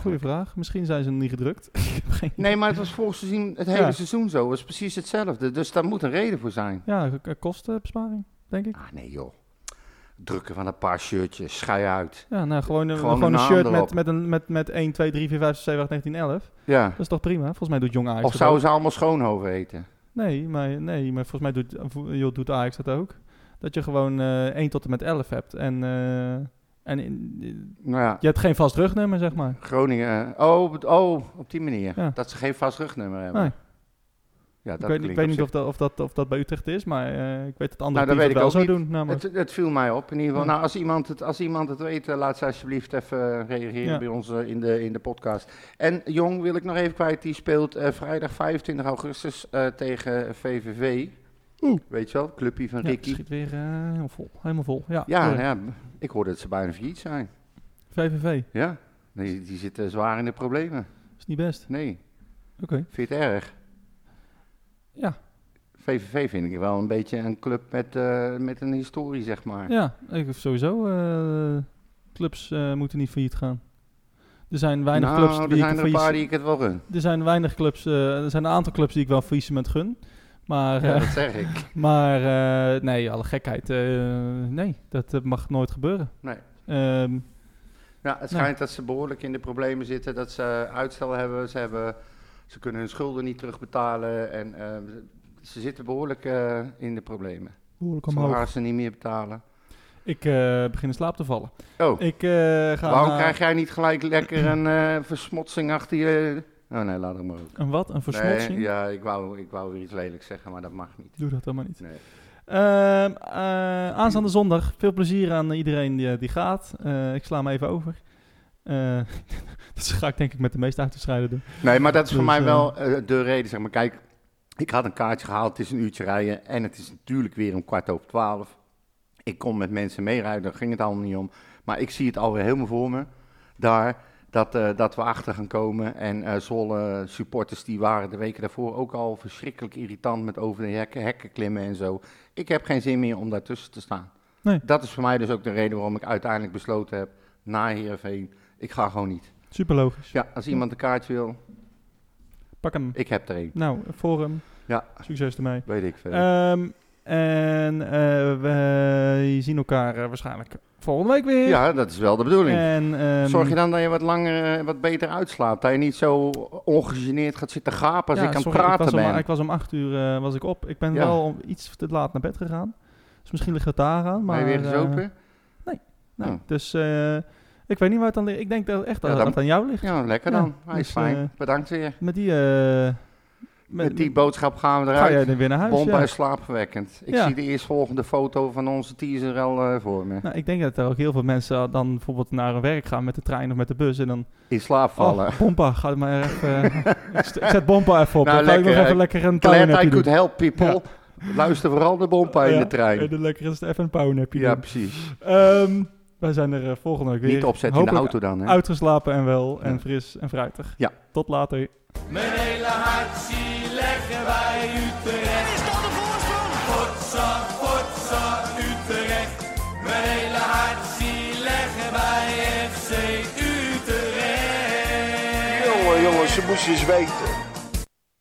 goeie vraag. Misschien zijn ze nog niet gedrukt. Nee, maar het was vorig seizoen, het hele Ja. seizoen zo. Het was precies hetzelfde. Dus daar moet een reden voor zijn. Ja, kostenbesparing, denk ik. Ah, nee joh. Drukken van een paar shirtjes, schei uit. Ja, nou gewoon, een- Gewoon gewoon een een shirt met, met, een, met, met 1, 2, 3, 4, 5, 6, 7, 8, 19, 11. Ja. Dat is toch prima? Volgens mij doet Jong Ajax Of zouden ze allemaal Schoonhoven eten? Nee, maar, nee, maar volgens mij doet, joh, doet Ajax dat ook. Dat je gewoon eh 1 tot en met 11 hebt. En, eh, en in- Nou ja, je hebt geen vast rugnummer, zeg maar. Groningen. Oh, op- oh op die manier. Ja. Dat ze geen vast rugnummer hebben. Nee. Ja, Ik weet, ik weet niet of dat, of, dat, of dat bij Utrecht is, maar eh, ik weet dat andere Nou, dat teams weet het ik wel zo niet. doen. Namelijk. Het, het viel mij op in ieder geval. Ja. Nou, als iemand het, als iemand het weet, eh, laat ze alsjeblieft even reageren Ja. bij ons eh, in, de, in de podcast. En Jong wil ik nog even kwijt, die speelt eh, vrijdag 25 augustus eh, tegen VVV. Oeh. Weet je wel, clubje van ja, Ricky. schiet weer eh, helemaal vol. Helemaal vol. Ja, Ja, ja, ik hoorde dat ze bijna failliet zijn. VVV, Ja, die, die zitten zwaar in de problemen. is niet best. Nee, Oké. vind je het erg? Ja, VVV vind ik wel een beetje een club met, eh, met een historie, zeg maar. ja ik, sowieso. eh, clubs eh, moeten niet failliet gaan. Er zijn weinig nou, clubs er die zijn ik er een paar die ik het wel gun. Er zijn weinig clubs, er zijn een aantal clubs die ik wel faillissement gun. Maar, Ja, dat zeg ik. maar nee, alle gekheid. nee, dat mag nooit gebeuren. Nee. Ehm, Ja, het schijnt dat ze behoorlijk in de problemen zitten, dat ze uitstel hebben. Ze, hebben, ze kunnen hun schulden niet terugbetalen en eh, ze- zitten behoorlijk eh, in de problemen. behoorlijk omhoog. gaan ze niet meer betalen. Ik eh, begin in slaap te vallen. Oh, Ik eh, ga waarom krijg jij niet gelijk lekker een versmotsing achter je... Oh nee, laat het maar ook. Een wat? Een versmotsing? Nee, ja, ik wou, ik wou weer iets lelijks zeggen, maar dat mag niet. Doe dat helemaal niet. Nee. Ehm, eh, aanstaande zondag. Veel plezier aan iedereen die, die gaat. Ik sla hem even over. Dat ga ik denk ik met de meeste uitstrijden doen. Nee, maar dat is voor Dus, mij eh, wel eh, de reden. Zeg maar, kijk, ik had een kaartje gehaald, het is een uurtje rijden en het is natuurlijk weer om kwart over twaalf. Ik kon met mensen meerijden, daar ging het allemaal niet om. Maar ik zie het alweer helemaal voor me, daar, dat, eh, dat we achter gaan komen. En eh Zwolle supporters, die waren de weken daarvoor ook al verschrikkelijk irritant met over de hekken, hekken klimmen en zo. Ik heb geen zin meer om daartussen te staan. Nee. Dat is voor mij dus ook de reden waarom ik uiteindelijk besloten heb, na Heerenveen, ik ga gewoon niet. Super logisch. Ja, als iemand een kaartje wil, Pak hem. ik heb er een. Nou, Forum. Ja. Succes ermee. Weet ik veel. Ehm, en eh, we zien elkaar eh, waarschijnlijk volgende week weer. ja, dat is wel de bedoeling. En, ehm, Zorg je dan dat je wat langer, eh, wat beter uitslaapt. Dat je niet zo ongegeneerd gaat zitten gapen als ja, ik aan het sorry, praten was om, ben. Ik was om acht uur eh, was ik op. Ik ben Ja. wel om iets te laat naar bed gegaan. Dus misschien ligt het daar aan. Maar, ben je weer eh, gezopen? nee, Oh. Dus eh, ik weet niet waar het aan ligt. Ik denk dat echt dat Ja, dan- het aan jou ligt. ja, lekker dan. Hij is dus, fijn. eh, Bedankt weer. Met die, eh, Met, die boodschap gaan we ga jij eruit. dan weer naar huis. Bomba ja. is slaapverwekkend. Ik Ja. zie de eerstvolgende foto van onze teaser al eh, voor me. Nou, ik denk dat er ook heel veel mensen dan bijvoorbeeld naar hun werk gaan met de trein of met de bus. En dan, In slaap vallen. oh, Bompa, ga er maar even... ik zet Bompa even op. Nou, dan ga ik nog even lekker een Glad I doen. could help people. Luister vooral de bompa in de trein. En dan lekker eens even een powernapje Ja, precies. Ehm, wij zijn er eh, volgende week weer. Niet opzetten in de auto dan, hè? Uitgeslapen en wel en fris en fruitig. Ja. Tot later. Mijn hele hart zie leggen wij Utrecht. Is dat de voorsprong? Potsa, potsa, Utrecht. Mijn hele hart zie leggen wij FC Utrecht. Jongen, jongens, ze moesten eens weten.